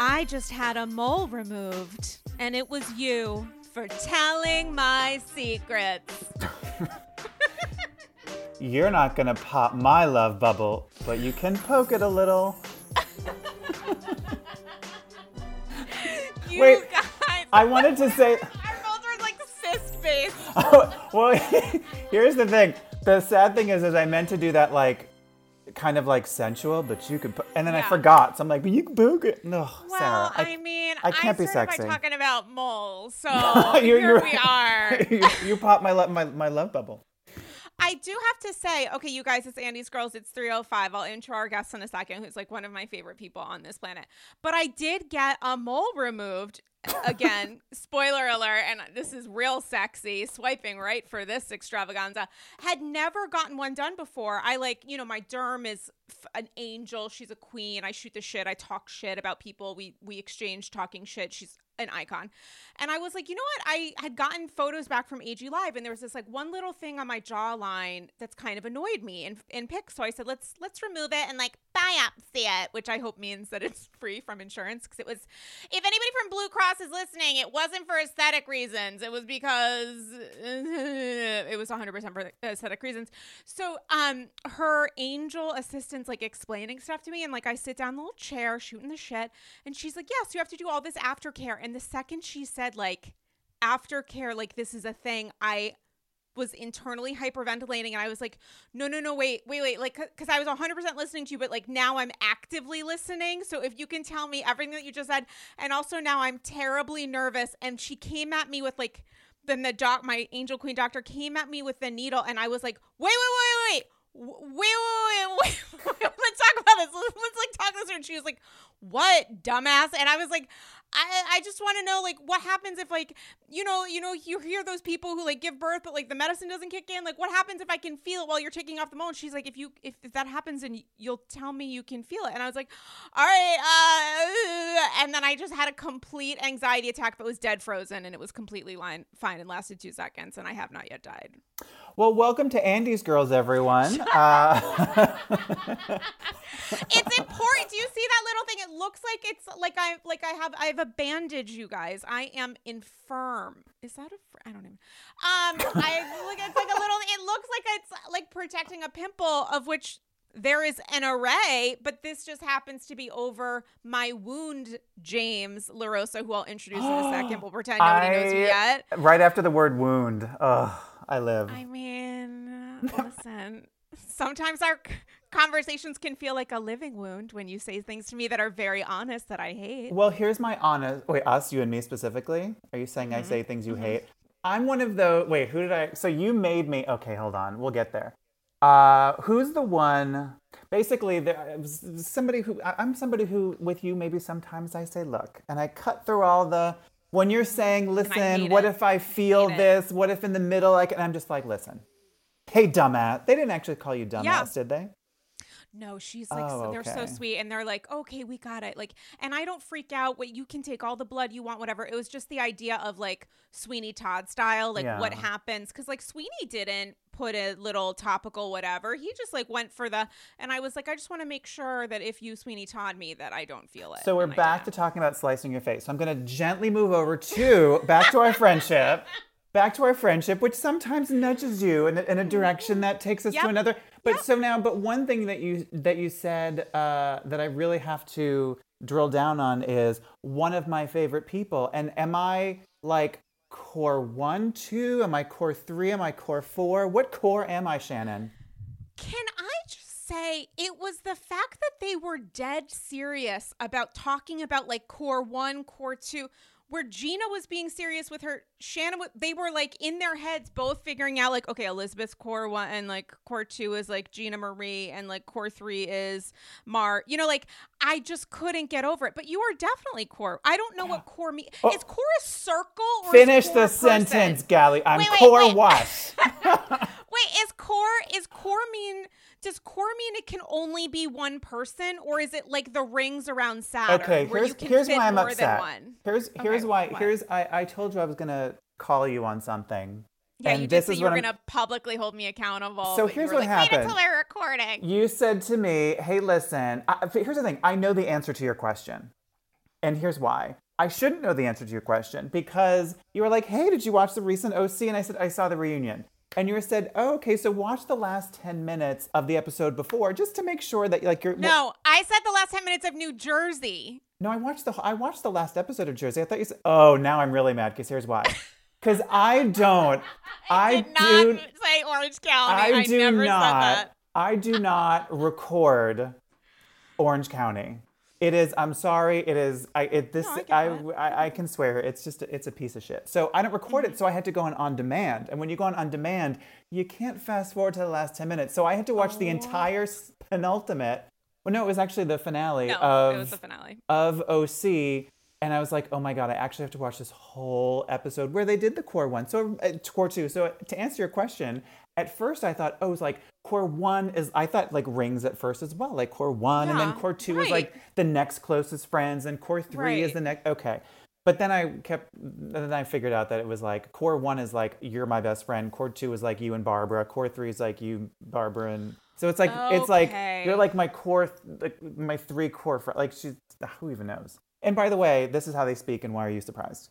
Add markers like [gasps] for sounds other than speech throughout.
I just had a mole removed, and it was you for telling my secrets. [laughs] You're not gonna pop my love bubble, but you can poke it a little. You Wait, guys, I wanted to say. our both were like cyst based. [laughs] Oh, well, [laughs] here's the thing. The sad thing is, is I meant to do that like, kind of like sensual, but you could. po- And then I forgot, so I'm like, but you can poke it. No, Well, Sarah. I, mean, I can't be started sexy. by talking about moles, so [laughs] You're- here you're- we are. [laughs] you, you pop my love, my, my love bubble. I do have to say, okay, you guys, it's Andy's Girls. It's 305. I'll intro our guest in a second, who's like one of my favorite people on this planet. But I did get a mole removed. Again, spoiler alert, and this is real sexy. Swiping right for this extravaganza. Had never gotten one done before. I like, you know, my derm is f- an angel. She's a queen. I shoot the shit. I talk shit about people. We we exchange talking shit. She's an icon. And I was like, you know what? I had gotten photos back from AG Live, and there was this like one little thing on my jawline that's kind of annoyed me in in pics. So I said, let's let's remove it and like biopsy it, which I hope means that it's free from insurance. Because it was, if anybody from Blue Cross is listening, it wasn't for aesthetic reasons. It was because [laughs] it was 100% for aesthetic reasons. So um, her angel assistant's like explaining stuff to me, and like I sit down in the little chair shooting the shit, and she's like, "Yes, you have to do all this aftercare." And the second she said like aftercare, like this is a thing, I was internally hyperventilating and I was like, no, no, no, wait, wait, wait. Like, cause I was 100% listening to you, but like now I'm actively listening. So if you can tell me everything that you just said, and also now I'm terribly nervous. And she came at me with like, then the doc, my angel queen doctor came at me with the needle and I was like, wait, wait, wait, wait. Wait, wait, wait, wait, wait. Let's talk about this. Let's, let's like talk this. And she was like, "What, dumbass?" And I was like, "I, I just want to know, like, what happens if, like, you know, you know, you hear those people who like give birth, but like the medicine doesn't kick in. Like, what happens if I can feel it while you're taking off the mold?" She's like, "If you, if, if that happens, and you'll tell me you can feel it." And I was like, "All right." Uh, and then I just had a complete anxiety attack, but was dead frozen, and it was completely line, fine and lasted two seconds, and I have not yet died. Well, welcome to Andy's Girls, everyone. [laughs] Uh, it's important. Do you see that little thing? It looks like it's like I like I have I have a bandage, you guys. I am infirm. Is that a fr- I don't even. Um, I look. It's like a little. It looks like it's like protecting a pimple of which there is an array, but this just happens to be over my wound, James LaRosa, who I'll introduce in a second. [gasps] We'll pretend nobody knows me yet. right after the word wound. Oh, I live. I mean, [laughs] Listen, sometimes our conversations can feel like a living wound when you say things to me that are very honest that I hate. Well, here's my honest. Wait, us, you and me specifically. Are you saying I Mm-hmm. say things you hate? I'm one of the. Wait, who did I? So you made me. Okay, hold on. We'll get there. Uh, who's the one? Basically, there, somebody who I'm somebody who, with you, maybe sometimes I say, look, and I cut through all the. When you're saying, listen, what it. if I feel it. this? What if in the middle, like, and I'm just like, listen, hey, dumbass. They didn't actually call you dumbass, Yeah. did they? No, she's like, Oh, so, they're so sweet. And they're like, okay, we got it. Like, and I don't freak out. What you can take all the blood you want, whatever. It was just the idea of like Sweeney Todd style, like what happens. Cause like Sweeney didn't put a little topical whatever. He just like went for the, and I was like, I just want to make sure that if you Sweeney Todd me, that I don't feel it. So we're back to talking about slicing your face. So I'm going to gently move over to back to our friendship. Back to our friendship, which sometimes nudges you in a, in a direction that takes us Yep. to another. But Yep. so now, but one thing that you that you said uh, that I really have to drill down on is one of my favorite people. And am I like core one, two? Am I core three? Am I core four? What core am I, Shannon? Can I just say it was the fact that they were dead serious about talking about like core one, core two, where Gina was being serious with her. Shannon they were like in their heads, both figuring out like, okay, Elizabeth's core one and like core two is like Gina Marie and like core three is Mar. You know, like I just couldn't get over it. But you are definitely core. I don't know what core means. Oh. Is core a circle? Finish the person? sentence, Gally. I'm Wait, wait, core wait. what? [laughs] [laughs] Wait, is core is core mean does core mean it can only be one person or is it like the rings around Saturn Okay, here's here's why I'm upset. Here's here's Okay, why what? here's I, I told you I was gonna call you on something. Yeah, and you this say is you were gonna publicly hold me accountable. So here's what like, happened. until we're recording. You said to me, "Hey, listen. I, here's the thing. I know the answer to your question, and here's why. I shouldn't know the answer to your question because you were like, "Hey, did you watch the recent OC?" And I said, "I saw the reunion." And you said, "Oh, okay. So watch the last ten minutes of the episode before, just to make sure that like you're." No, I said the last ten minutes of New Jersey. No, I watched the I watched the last episode of Jersey. I thought you said, "Oh, now I'm really mad." Because here's why. [laughs] Because I don't. [laughs] I, Did do. not say Orange County. I I, do never not. said that. I do not record Orange County. It is. I'm sorry. It is. I. It. This. No, I I. I. I can swear. It's just. It's a piece of shit. So I don't record Mm-hmm. it. So I had to go on on demand. And when you go on on demand, you can't fast forward to the last ten minutes. So I had to watch the entire penultimate. Well, no, it was actually the finale No, of it was the finale. of OC, and I was like, oh my god, I actually have to watch this whole episode where they did the core one, so uh, core two. So to answer your question, at first I thought, oh, it's like core one is. I thought like rings at first as well, like core one, and then core two is like the next closest friends, and core three is the next. Okay. But then I kept, then I figured out that it was like core one is like you're my best friend. Core two is like you and Barbara. Core three is like you, Barbara, and so it's like it's like Okay. you're like my core, like my three core friends. Like she's who even knows. And by the way, this is how they speak. And why are you surprised?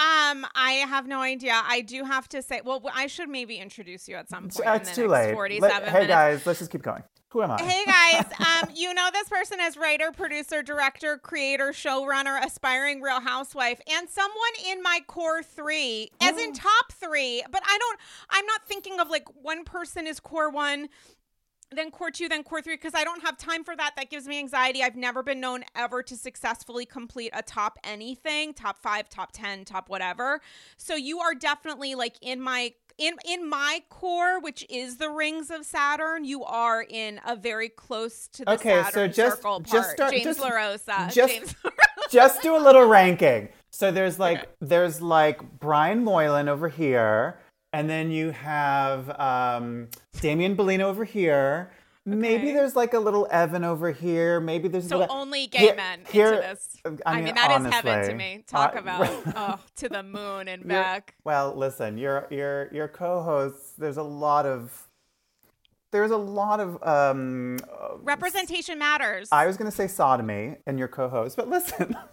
Um, I have no idea. I do have to say, well, I should maybe introduce you at some point. in it's too late. 47 Let- hey minutes. guys, let's just keep going. Who am I? Hey guys, [laughs] um, you know this person as writer, producer, director, creator, showrunner, aspiring Real Housewife, and someone in my core three, as in top three. But I don't. I'm not thinking of like one person is core one, then core two, then core three, because I don't have time for that. That gives me anxiety. I've never been known ever to successfully complete a top anything, top five, top ten, top whatever. So you are definitely like in my in in my core, which is the rings of Saturn. You are in a very close to the Okay, so just- circle just part. start- James just- LaRosa. just- James. [laughs] just do a little ranking. So there's like there's like Brian Moylan over here, and then you have um, Damian Bellino over here. Maybe there's like a little Evan over here. Maybe there's So little, only gay Here- men here- into this. I I mean, mean, that is heaven to me. Talk uh, about [laughs] oh, to the moon and back. Well, listen, your your your co-hosts. There's a lot of there's a lot of um. uh, Representation matters. I was gonna say sodomy and your co-host, but listen. [laughs]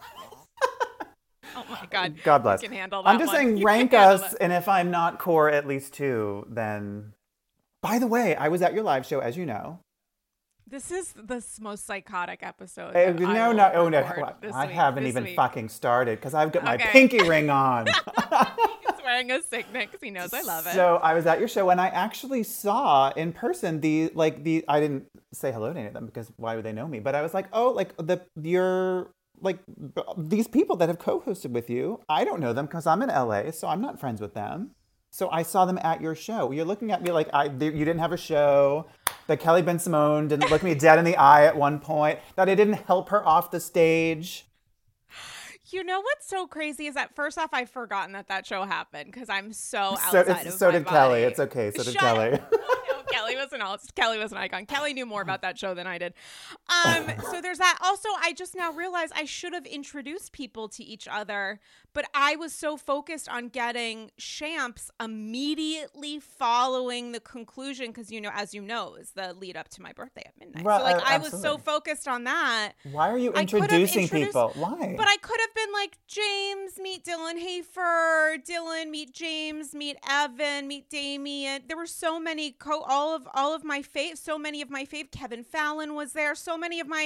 [laughs] oh my god. God bless. You can handle that I'm just one. saying, You rank us, and if I'm not core at least two, then. By the way, I was at your live show, as you know. This is the most psychotic episode. Uh, that no, no, oh no, I week- haven't even week. fucking started because I've got my Okay. pinky [laughs] ring on. He's wearing a signet because he knows I love it. So I was at your show and I actually saw in person the like the I didn't say hello to any of them because why would they know me? But I was like, oh, like the your like these people that have co-hosted with you. I don't know them because I'm in LA, so I'm not friends with them. So I saw them at your show. You're looking at me like I you didn't have a show. That Kelly Bensimon didn't look me [laughs] dead in the eye at one point. That I didn't help her off the stage. You know what's so crazy is that first off, I've forgotten that that show happened because I'm so So, outside it's- of so my did Kelly. It's okay. So did Shut Kelly. Kelly was an all. Kelly was an icon. Kelly knew more about that show than I did. Um, so there's that. Also, I just now realized I should have introduced people to each other, but I was so focused on getting Champs immediately following the conclusion because you know, as you know, is the lead up to my birthday at midnight. So like uh, I was so focused on that. Why are you I could have introducing people? Why? But I could have been like James, meet Dylan Hafer, Dylan, meet James, meet Evan, meet Damien. There were so many co all of all of my fave, so many of my fave. Kevin Fallon was there. So many of my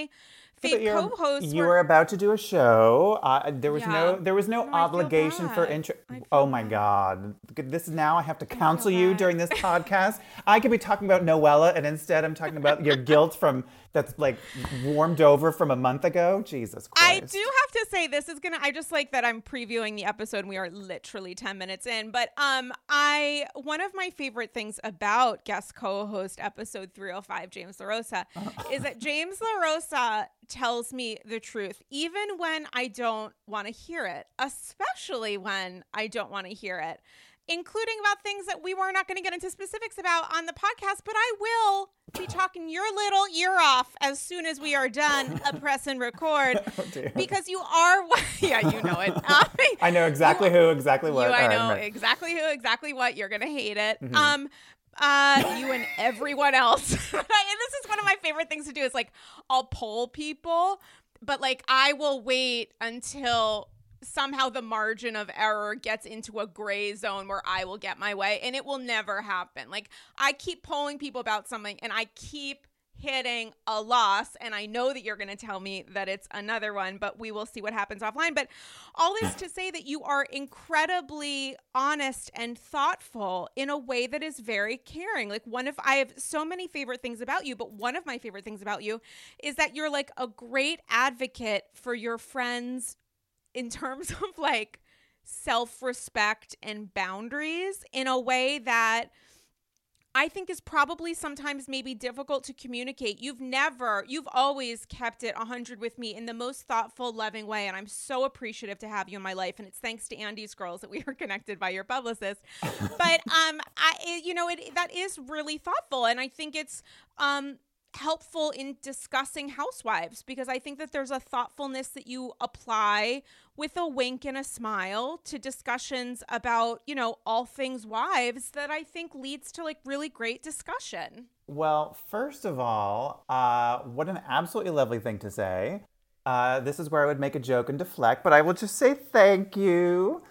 fave co-hosts You were. were about to do a show. Uh, there was no there was no No, obligation for intro. Oh my bad. god! This is now I have to counsel you bad. during this podcast. I could be talking about Noella, and instead I'm talking about your guilt from that's like warmed over from a month ago. Jesus Christ. I do have to say this is gonna. I just like that I'm previewing the episode. and We are literally ten minutes in, but um, I one of my favorite things about guest co-host episode 305, James LaRosa, [laughs] is that James LaRosa tells me the truth, even when I don't want to hear it, especially when I don't want to hear it. Including about things that we were not going to get into specifics about on the podcast, but I will be talking your little ear off as soon as we are done a press and record [laughs] Oh, because you are [laughs] yeah you know it Um, [laughs] I know exactly who, exactly you, what. I All right, know right. exactly who exactly what you're gonna hate it Mm-hmm. um uh you and everyone else and this is one of my favorite things to do is like I'll poll people but like I will wait until somehow the margin of error gets into a gray zone where I will get my way and it will never happen. Like I keep polling people about something and I keep hitting a loss and I know that you're going to tell me that it's another one but we will see what happens offline. But all this to say that you are incredibly honest and thoughtful in a way that is very caring. Like one of I have so many favorite things about you but one of my favorite things about you is that you're like a great advocate for your friends in terms [laughs] of like self respect and boundaries in a way that I think is probably sometimes maybe difficult to communicate. You've never, you've always kept it 100 with me in the most thoughtful, loving way. And I'm so appreciative to have you in my life. And it's thanks to Andy's Girls that we [laughs] are connected by your publicist. [laughs] but, um, I, you know, it, that is really thoughtful. And I think it's, um, helpful in discussing housewives because I think that there's a thoughtfulness that you apply with a wink and a smile to discussions about, you know, all things wives that I think leads to like really great discussion. Well, first of all, uh, what an absolutely lovely thing to say. Uh, this is where I would make a joke and deflect, but I will just say thank you.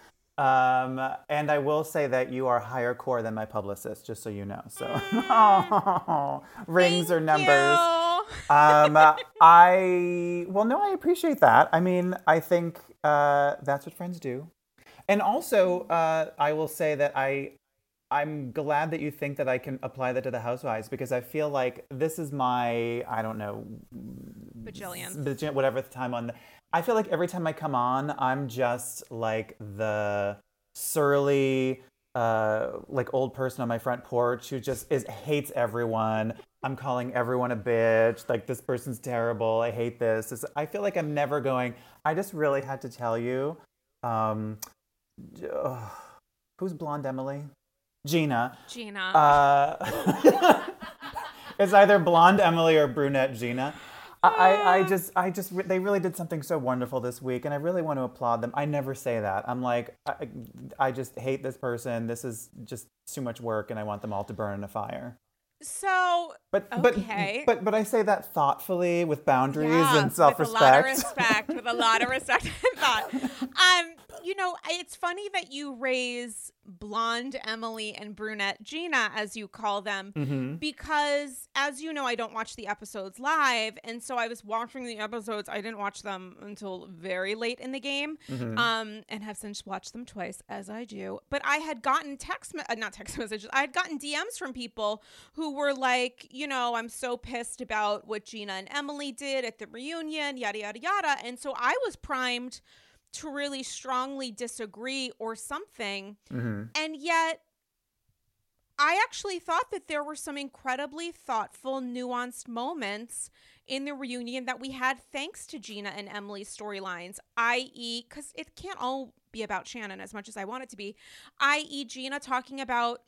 Um, and I will say that you are higher core than my publicist, just so you know. So, [laughs] rings or numbers. um, I well, no, I appreciate that. I mean, I think uh, that's what friends do. And also, uh, I will say that I I'm glad that you think that I can apply that to the housewives because I feel like this is my I don't know bajillion- whatever the time on. The, I feel like every time I come on, I'm just like the surly, uh, like old person on my front porch who just is hates everyone. I'm calling everyone a bitch. Like this person's terrible. I hate this. It's- I feel like I'm never going. I just really had to tell you. Um, ugh, who's blonde Emily? Gina. Gina. Uh, [laughs] it's either blonde Emily or brunette Gina. I, I, I just, I just, they really did something so wonderful this week, and I really want to applaud them. I never say that. I'm like, I, I just hate this person. This is just too much work, and I want them all to burn in a fire. so But, Okay. but, but, but I say that thoughtfully, with boundaries yeah, and self-respect. With a lot of respect, with a lot of [laughs] respect and thought. Um, you know, it's funny that you raise blonde Emily and brunette Gina, as you call them, Mm-hmm. because as you know, I don't watch the episodes live. And so I was watching the episodes. I didn't watch them until very late in the game Mm-hmm. um, and have since watched them twice, as I do. But I had gotten text, me- uh, not text [laughs] messages, I had gotten DMs from people who were like, you know, I'm so pissed about what Gina and Emily did at the reunion, yada, yada, yada. And so I was primed to really strongly disagree or something. Mm-hmm. And yet, I actually thought that there were some incredibly thoughtful, nuanced moments in the reunion that we had thanks to Gina and Emily's storylines, i.e., because it can't all be about Shannon as much as I want it to be, i.e., Gina talking about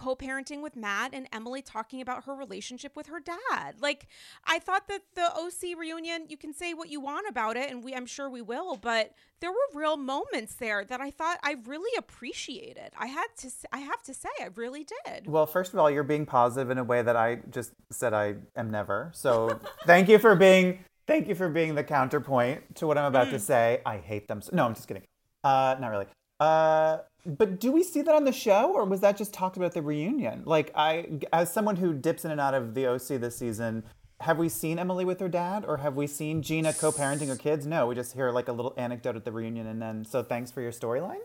co parenting with Matt and Emily talking about her relationship with her dad. Like, I thought that the OC reunion, you can say what you want about it, and we, I'm sure we will, but there were real moments there that I thought I really appreciated. I had to, I have to say, I really did. Well, first of all, you're being positive in a way that I just said I am never. So [laughs] thank you for being thank you for being the counterpoint to what I'm about to Mm. say. I hate them. So, no, I'm just kidding. Uh, not really. Uh, but do we see that on the show, or was that just talked about the reunion? Like, I, as someone who dips in and out of the OC this season, have we seen Emily with her dad, or have we seen Gina co-parenting her kids? No, we just hear like a little anecdote at the reunion, and then so thanks for your storyline.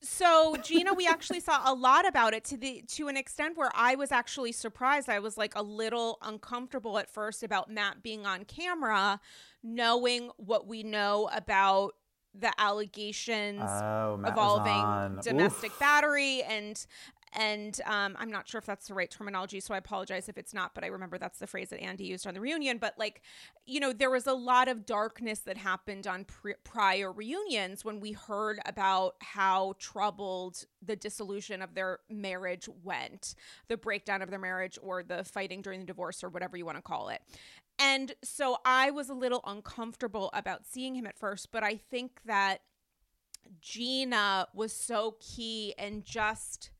So Gina, we actually saw a lot about it to the to an extent where I was actually surprised. I was like a little uncomfortable at first about Matt being on camera, knowing what we know about the allegations Oh, involving domestic Oof. battery and and um, I'm not sure if that's the right terminology, so I apologize if it's not. But I remember that's the phrase that Andy used on the reunion. But like, you know, there was a lot of darkness that happened on pre- prior reunions when we heard about how troubled the dissolution of their marriage went, the breakdown of their marriage, or the fighting during the divorce, or whatever you want to call it. And so I was a little uncomfortable about seeing him at first, but I think that Gina was so key and just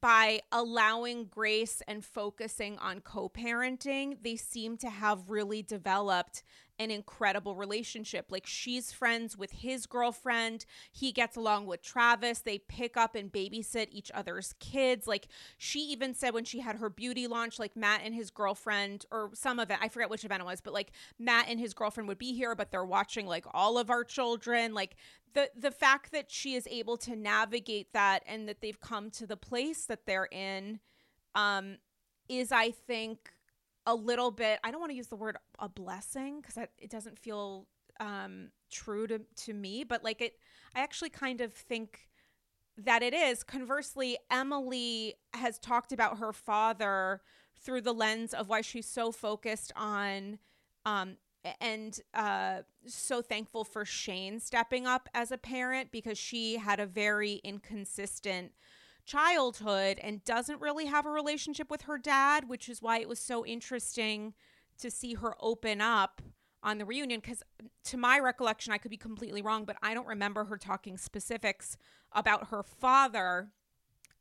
by allowing grace and focusing on co parenting, they seem to have really developed an incredible relationship. Like she's friends with his girlfriend, he gets along with Travis, they pick up and babysit each other's kids. Like she even said when she had her beauty launch, like Matt and his girlfriend, or some of it, I forget which event it was, but like Matt and his girlfriend would be here, but they're watching like all of our children. Like the the fact that she is able to navigate that and that they've come to the place that they're in um is i think a little bit i don't want to use the word a blessing because it doesn't feel um true to to me but like it i actually kind of think that it is. Conversely emily has talked about her father through the lens of why she's so focused on um and uh, so thankful for Shane stepping up as a parent because she had a very inconsistent childhood and doesn't really have a relationship with her dad, which is why it was so interesting to see her open up on the reunion. Because to my recollection, I could be completely wrong, but I don't remember her talking specifics about her father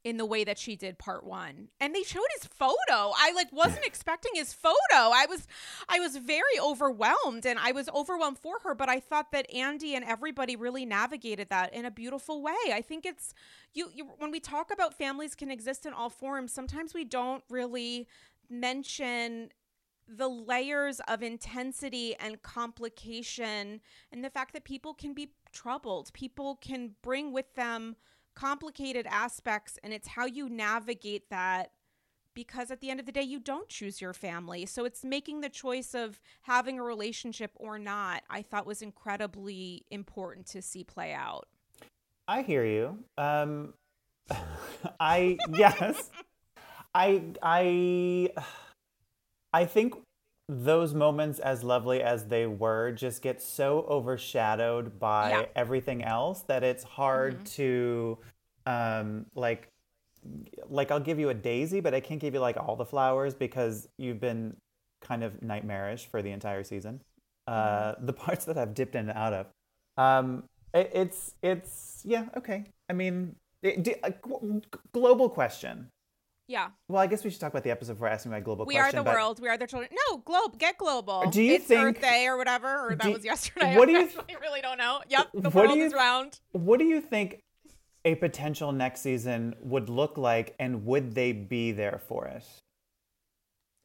in the way that she did part one. And they showed his photo. I like wasn't expecting his photo. I was i was very overwhelmed and i was overwhelmed for her but i thought that andy and everybody really navigated that in a beautiful way. I think it's you, you when we talk about families can exist in all forms sometimes we don't really mention the layers of intensity and complication and the fact that people can be troubled. People can bring with them complicated aspects and it's how you navigate that because at the end of the day you don't choose your family. So it's making the choice of having a relationship or not i thought was incredibly important to see play out. I hear you. Um, [laughs] I yes, [laughs] I I I think those moments, as lovely as they were, just get so overshadowed by Yeah. everything else that it's hard to um, like like I'll give you a daisy, but I can't give you like all the flowers because you've been kind of nightmarish for the entire season. Uh, the [laughs] parts that I've dipped in and out of. Um, it, it's it's yeah okay. I mean, it, d- global question: Yeah. Well, I guess we should talk about the episode before asking my global We question. are the world. We are the children. No, globe. Get global. Do you it's think- Earth Day or whatever, or that was yesterday. what [laughs] do I you- actually really don't know. Yep. The What do world you- is round. What do you think a potential next season would look like, and would they be there for it?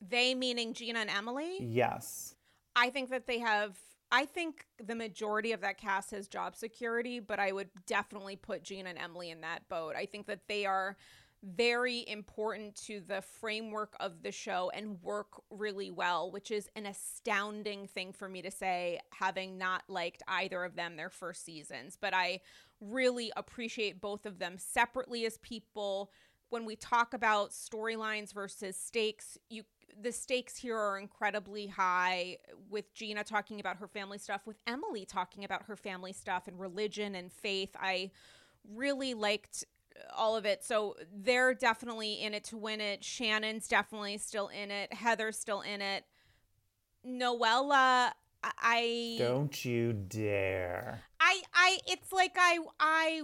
They meaning Gina and Emily. Yes. I think that they have. I think the majority of that cast has job security, but I would definitely put Gina and Emily in that boat. I think that they are very important to the framework of the show and work really well, which is an astounding thing for me to say, having not liked either of them their first seasons. But I really appreciate both of them separately as people. When we talk about storylines versus stakes, you the stakes here are incredibly high with Gina talking about her family stuff, with Emily talking about her family stuff and religion and faith. I really liked all of it. So they're definitely in it to win it. Shannon's definitely still in it. Heather's still in it. Noella, I Don't you dare. I I it's like I I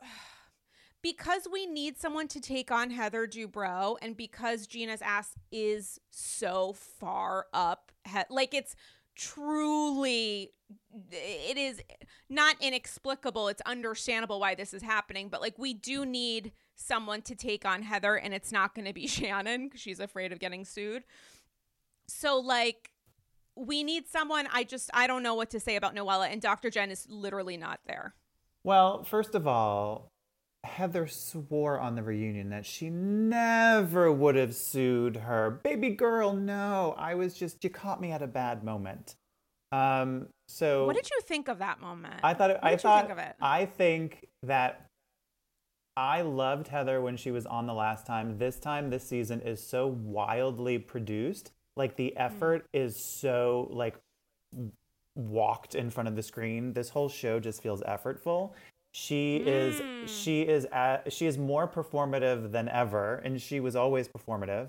[sighs] because we need someone to take on Heather Dubrow and because Gina's ass is so far up he- like it's truly it is not inexplicable it's understandable why this is happening but like we do need someone to take on Heather and it's not going to be [laughs] Shannon cuz she's afraid of getting sued so like we need someone I just I don't know what to say about Noella and Dr. Jen is literally not there Well, first of all, Heather swore on the reunion that she never would have sued her. Baby girl, no. I was just, you caught me at a bad moment. Um, so What did you think of that moment? I thought, it, What I did you thought, think of it? I think that I loved Heather when she was on the last time. This time, this season is so wildly produced. Like the Mm. effort is so like walked in front of the screen. This whole show just feels effortful. She Mm. is she is at, she is more performative than ever, and she was always performative.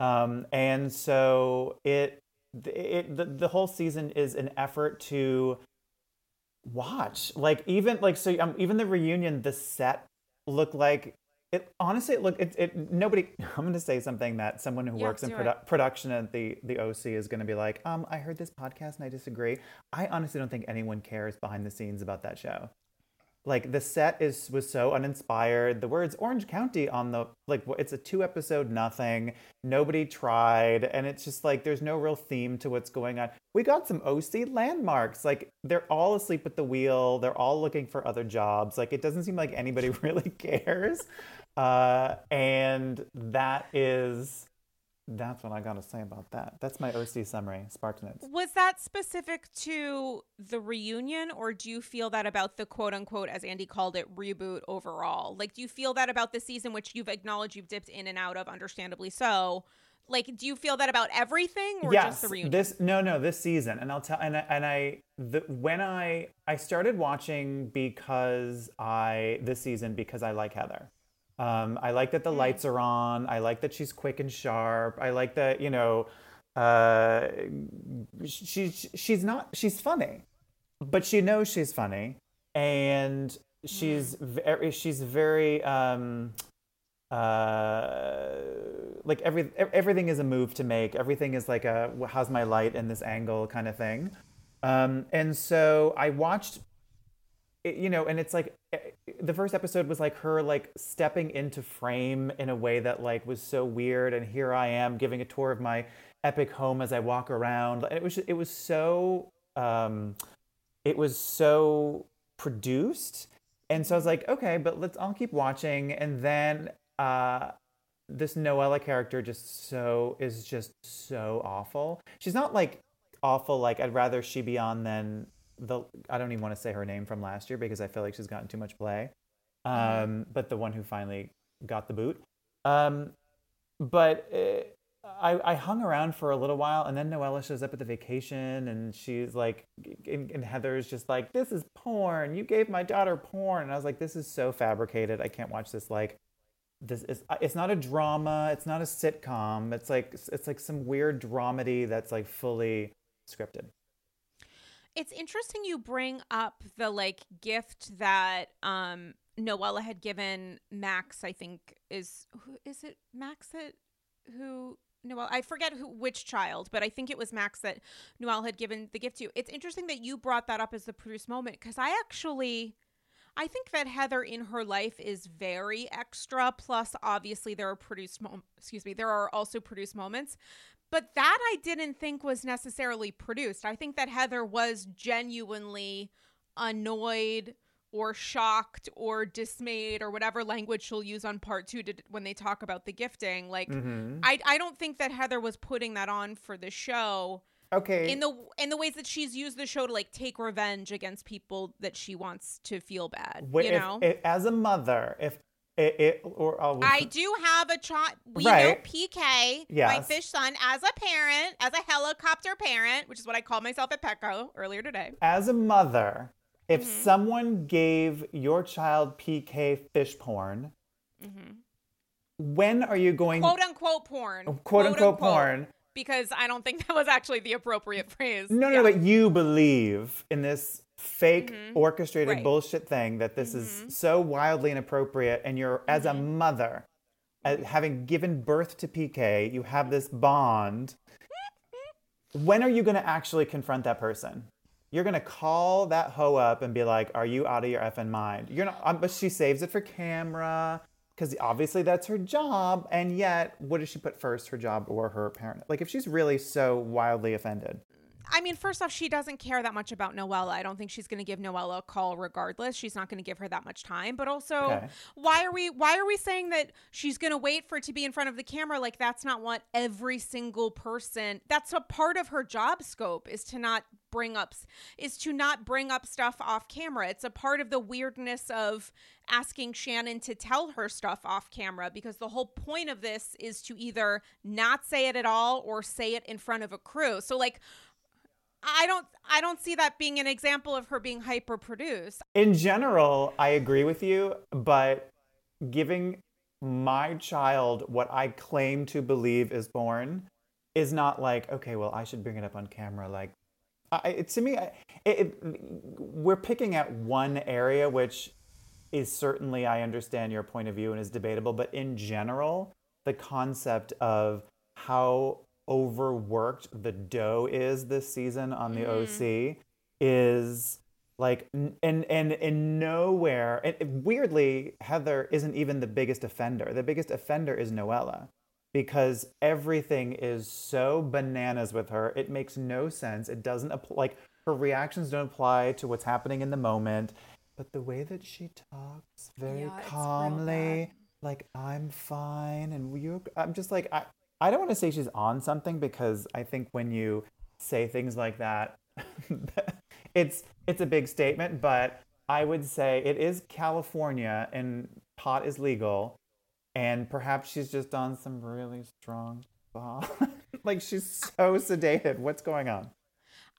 Um, and so it it the, the whole season is an effort to watch. Like even like so um, even the reunion, the set looked like it. Honestly, it looked it. it nobody. [laughs] I'm going to say something that someone who Yeah, works in produ- production at the the OC is going to be like. Um, I heard this podcast and I disagree. I honestly don't think anyone cares behind the scenes about that show. Like the set is was so uninspired. The words Orange County on the like it's a two episode nothing. Nobody tried, and it's just like there's no real theme to what's going on. We got some OC landmarks. Like they're all asleep at the wheel. They're all looking for other jobs. Like it doesn't seem like anybody [laughs] really cares. Uh, and that is that's what I gotta say about that. That's my OC summary. Spartanets. Was that specific to the reunion, or do you feel that about the quote unquote, as Andy called it, reboot overall? Like, do you feel that about the season, which you've acknowledged you've dipped in and out of, understandably so? Like, do you feel that about everything, or just the reunion? This no no this season, and I'll tell and I, and I the, when I I started watching because I this season because I like Heather. Um, I like that the lights are on. I like that she's quick and sharp. I like that you know uh, she's she's not she's funny, but she knows she's funny, and she's very she's very um, uh, like every everything is a move to make. Everything is like a how's my light in this angle kind of thing. Um, and so I watched, you know, and it's like eh, the first episode was like her like stepping into frame in a way that like was so weird. And here I am giving a tour of my epic home as I walk around. And it was just, it was so um, it was so produced. And so I was like, okay, but let's I'll keep watching. And then uh this Noella character just so is just so awful. She's not like awful like I'd rather she be on than the I don't even want to say her name from last year because I feel like she's gotten too much play. Um but the one who finally got the boot. Um but uh, I, I hung around for a little while and then Noella shows up at the vacation and she's like and, and Heather's just like this is porn. You gave my daughter porn. And I was like this is so fabricated. I can't watch this like this is it's not a drama. It's not a sitcom. It's like it's like some weird dramedy that's like fully scripted It's interesting you bring up the like gift that um Noella had given Max, I think is who is it Max that who Noelle, I forget who which child, but I think it was Max that Noelle had given the gift to. It's interesting that you brought that up as the produced moment because I actually I think that Heather in her life is very extra. Plus, obviously, there are produced mom- excuse me, there are also produced moments. But that I didn't think was necessarily produced. I think that Heather was genuinely annoyed or shocked or dismayed or whatever language she'll use on part two to, when they talk about the gifting. Like, Mhm. I, I don't think that Heather was putting that on for the show Okay. in the in the ways that she's used the show to like take revenge against people that she wants to feel bad. Wh- you if- know, if- as a mother, if it, it or uh, I do have a child. We know Right. PK, my fish son, as a parent, as a helicopter parent, which is what I called myself at Petco earlier today. as a mother, if Mm-hmm. someone gave your child PK fish porn, when are you going Mm-hmm. Quote unquote porn. quote unquote porn? Because I don't think that was actually the appropriate phrase. No, no, Yeah. no, but you believe in this fake orchestrated Right. bullshit thing that this is so wildly inappropriate, and you're as a mother, uh, having given birth to PK, you have this bond. when are you going to actually confront that person? You're going to call that hoe up and be like, "Are you out of your effing mind?" You're not, um, but she saves it for camera because obviously that's her job. And yet, what does she put first, her job or her parent? Like, if she's really so wildly offended. I mean, first off, she doesn't care that much about Noella. I don't think she's going to give Noella a call regardless. She's not going to give her that much time. But also, Okay. why are we why are we saying that she's going to wait for it to be in front of the camera? Like that's not what every single person. That's a part of her job scope is to not bring up is to not bring up stuff off camera. It's a part of the weirdness of asking Shannon to tell her stuff off camera because the whole point of this is to either not say it at all or say it in front of a crew. So like I don't I don't see that being an example of her being hyper produced. In general, I agree with you, but giving my child what I claim to believe is born is not like, okay, well, I should bring it up on camera. Like, I, to me, I- it, it, we're picking at one area, which is certainly, I understand your point of view and is debatable, but in general, the concept of how overworked the dough is this season on the OC is like and and in nowhere and and weirdly heather isn't even the biggest offender. The biggest offender is noella because everything is so bananas with her. It makes no sense. It doesn't apply like her reactions don't apply to what's happening in the moment but the way that she talks very Yeah, calmly like i'm fine and you i'm just like i i don't want to say she's on something because i think when you say things like that [laughs] it's it's a big statement but i would say it is california and pot is legal and perhaps she's just on some really strong stuff. [laughs] like she's so sedated what's going on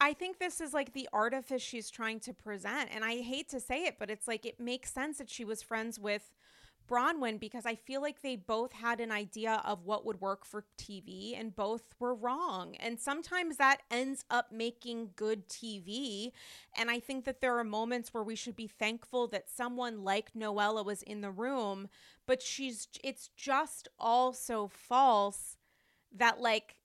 I think this is like the artifice she's trying to present. And I hate to say it, but it's like it makes sense that she was friends with Bronwyn because I feel like they both had an idea of what would work for TV and both were wrong. And sometimes that ends up making good TV. And I think that there are moments where we should be thankful that someone like Noella was in the room, but she's it's just all so false that like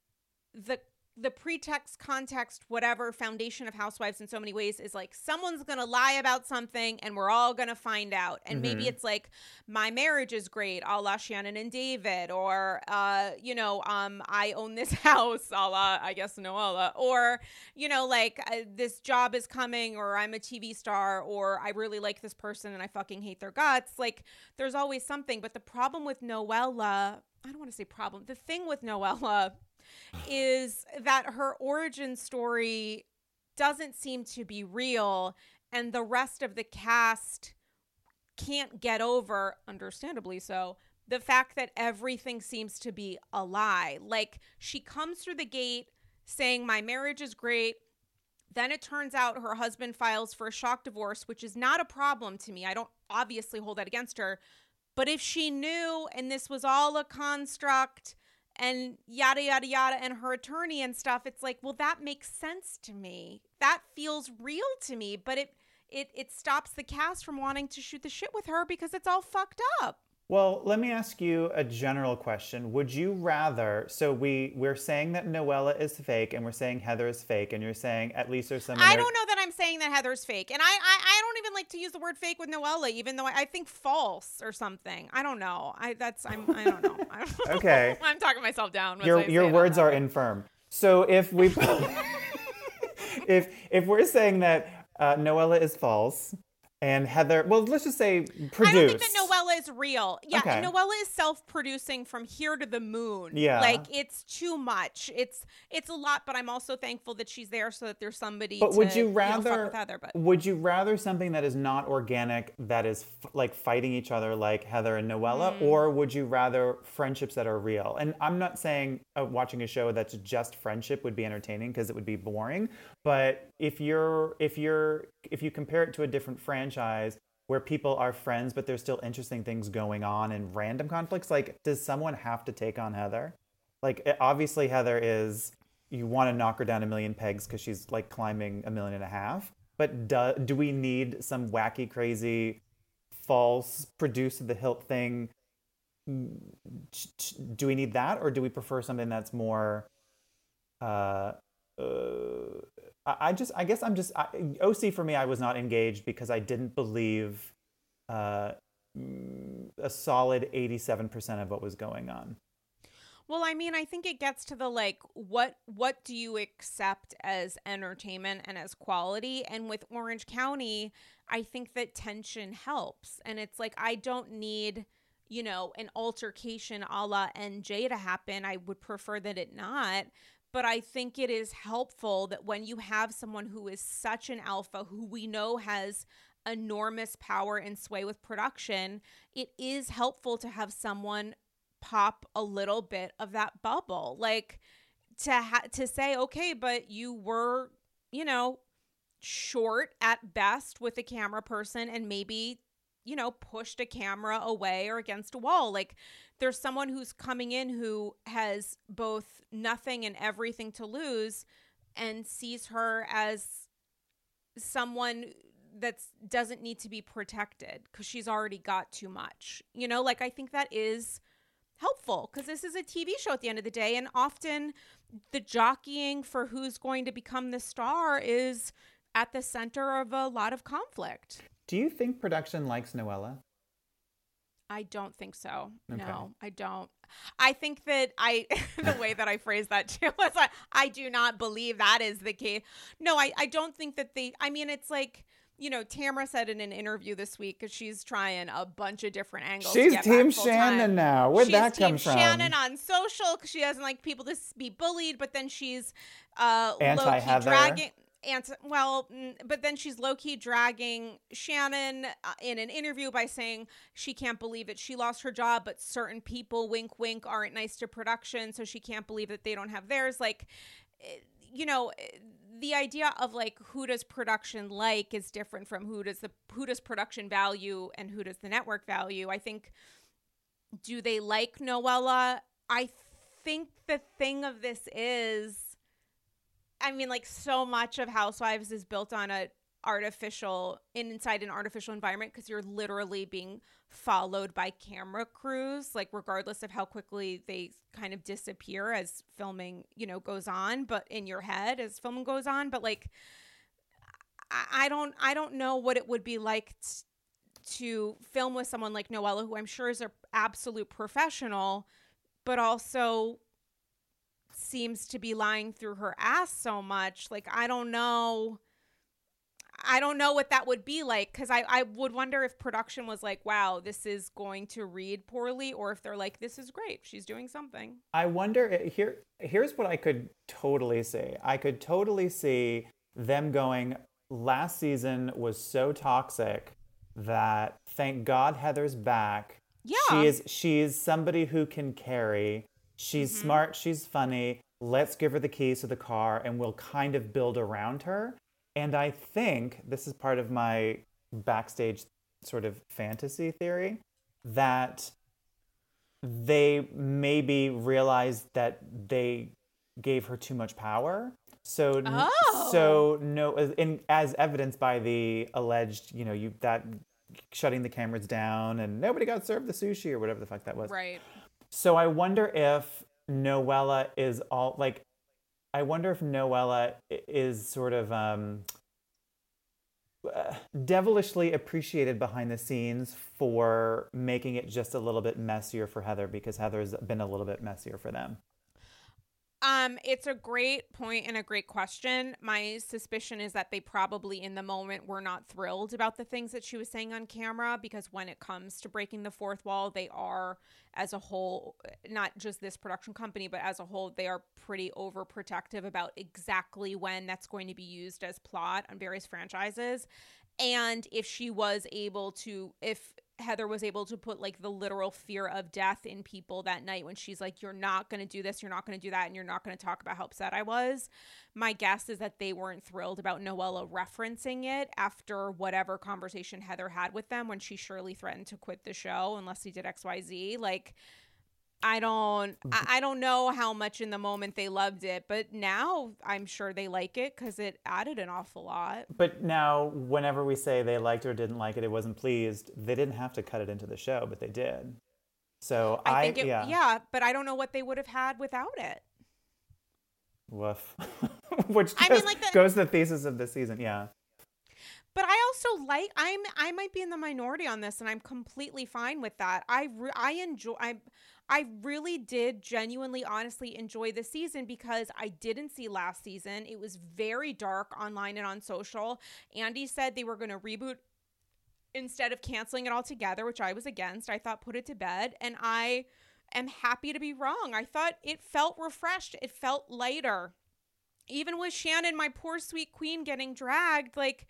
the the pretext context whatever foundation of housewives in so many ways is like someone's gonna lie about something and we're all gonna find out. And maybe it's like my marriage is great a la shannon and david or uh you know um i own this [laughs] house a la i guess noella or you know like uh, this job is coming or i'm a tv star or i really like this person and i fucking hate their guts. Like there's always something. But the problem with noella i don't want to say problem the thing with noella is that her origin story doesn't seem to be real and the rest of the cast can't get over understandably so the fact that everything seems to be a lie. Like she comes through the gate saying my marriage is great. Then it turns out her husband files for a shock divorce which is not a problem to me. I don't obviously hold that against her. But if she knew and this was all a construct and yada yada yada and her attorney and stuff it's like well that makes sense to me that feels real to me but it it it stops the cast from wanting to shoot the shit with her because it's all fucked up. Well, let me ask you a general question. Would you rather? So we we're saying that Noella is fake, and we're saying Heather is fake, and you're saying at least there's some. I don't know that I'm saying that Heather's fake, and I I, I don't even like to use the word fake with Noella, even though I, I think false or something. I don't know. I that's I'm I don't know. I don't know. Okay. [laughs] I'm talking myself down. Your your words are infirm. So if we [laughs] [laughs] if if we're saying that uh, Noella is false and Heather, well, let's just say produced. I don't think that Noella is real. Yeah, Okay. Noella is self-producing from here to the moon. Yeah. like it's too much. It's it's a lot, but I'm also thankful that she's there so that there's somebody. But to, would you know, rather? with Heather? But Would you rather something that is not organic, that is f- like fighting each other, like Heather and Noella, Mm. or would you rather friendships that are real? And I'm not saying uh, watching a show that's just friendship would be entertaining because it would be boring. But if you're if you're if you compare it to a different franchise where people are friends but there's still interesting things going on and random conflicts, like does someone have to take on Heather? Like obviously Heather is you want to knock her down a million pegs because she's like climbing a million and a half. But do, do we need some wacky, crazy, false, produce the hilt thing? Do we need that, or do we prefer something that's more? Uh, uh, I, just, I guess, I'm just I, OC for me. I was not engaged because I didn't believe uh, a solid eighty-seven percent of what was going on. Well, I mean, I think it gets to the like what what do you accept as entertainment and as quality? And with Orange County, I think that tension helps. And it's like I don't need, you know, an altercation a la NJ to happen. I would prefer that it not. But I think it is helpful that when you have someone who is such an alpha, who we know has enormous power and sway with production, it is helpful to have someone pop a little bit of that bubble. Like to ha- to say okay but you were you know short at best with a camera person and maybe you know pushed a camera away or against a wall like there's someone who's coming in who has both nothing and everything to lose and sees her as someone that doesn't need to be protected because she's already got too much you know like i think that is helpful because this is a TV show at the end of the day. And often the jockeying for who's going to become the star is at the center of a lot of conflict. Do you think production likes Noella? I don't think so. Okay. No, I don't. I think that I, [laughs] the way that I phrased that too [laughs] was I, I do not believe that is the case. No, I, I don't think that they, I mean, it's like, you know, Tamra said in an interview this week because she's trying a bunch of different angles. She's Team Shannon time. now. Where'd she's that team come from? Shannon on social because she doesn't like people to be bullied, but then she's uh, low key Anti-Heather. dragging. Anti- well, but then she's low key dragging Shannon uh, in an interview by saying she can't believe it. She lost her job, but certain people, wink, wink, aren't nice to production, so she can't believe that they don't have theirs. Like, eh, you know, eh, the idea of like who does production like is different from who does the who does production value and who does the network value. I think do they like Noella? I think the thing of this is I mean like so much of Housewives is built on a artificial inside an artificial environment because you're literally being followed by camera crews like regardless of how quickly they kind of disappear as filming you know goes on but in your head as filming goes on. But like I, I don't I don't know what it would be like t- to film with someone like Noella who I'm sure is an absolute professional but also seems to be lying through her ass so much like I don't know I don't know what that would be like because I, I would wonder if production was like, wow, this is going to read poorly, or if they're like, this is great. She's doing something. I wonder eh, here here's what I could totally see. I could totally see them going last season was so toxic that thank God Heather's back. Yeah. She is she is somebody who can carry. She's mm-hmm. smart, she's funny. Let's give her the keys to the car and we'll kind of build around her. And I think this is part of my backstage sort of fantasy theory that they maybe realized that they gave her too much power So, Oh. so no, as evidenced by the alleged, you know, you that shutting the cameras down and nobody got served the sushi or whatever the fuck that was. Right. So I wonder if Noella is all like, I wonder if Noella is sort of um, uh, devilishly appreciated behind the scenes for making it just a little bit messier for Heather because Heather's been a little bit messier for them. Um, it's a great point and a great question. My suspicion is that they probably in the moment were not thrilled about the things that she was saying on camera because when it comes to breaking the fourth wall, they are as a whole, not just this production company, but as a whole, they are pretty overprotective about exactly when that's going to be used as plot on various franchises. And if she was able to, if Heather was able to put like the literal fear of death in people that night when she's like, You're not going to do this, you're not going to do that, and you're not going to talk about how upset I was. My guess is that they weren't thrilled about Noella referencing it after whatever conversation Heather had with them when she surely threatened to quit the show unless he did XYZ. Like, I don't I, mm-hmm. I don't know how much in the moment they loved it, but now I'm sure they like it because it added an awful lot. But now, whenever we say they liked or didn't like it, it wasn't pleased, they didn't have to cut it into the show, but they did. So I, I think it yeah, yeah, but I don't know what they would have had without it. woof. [laughs] Which I mean, like the- goes to the thesis of the season. Yeah. But I also like I'm I might be in the minority on this and I'm completely fine with that. I re- I enjoy I I really did genuinely honestly enjoy the season because I didn't see last season. It was very dark online and on social. Andy said they were going to reboot instead of canceling it altogether, which I was against. I thought put it to bed and I am happy to be wrong. I thought it felt refreshed. It felt lighter. Even with Shannon, my poor sweet queen getting dragged, like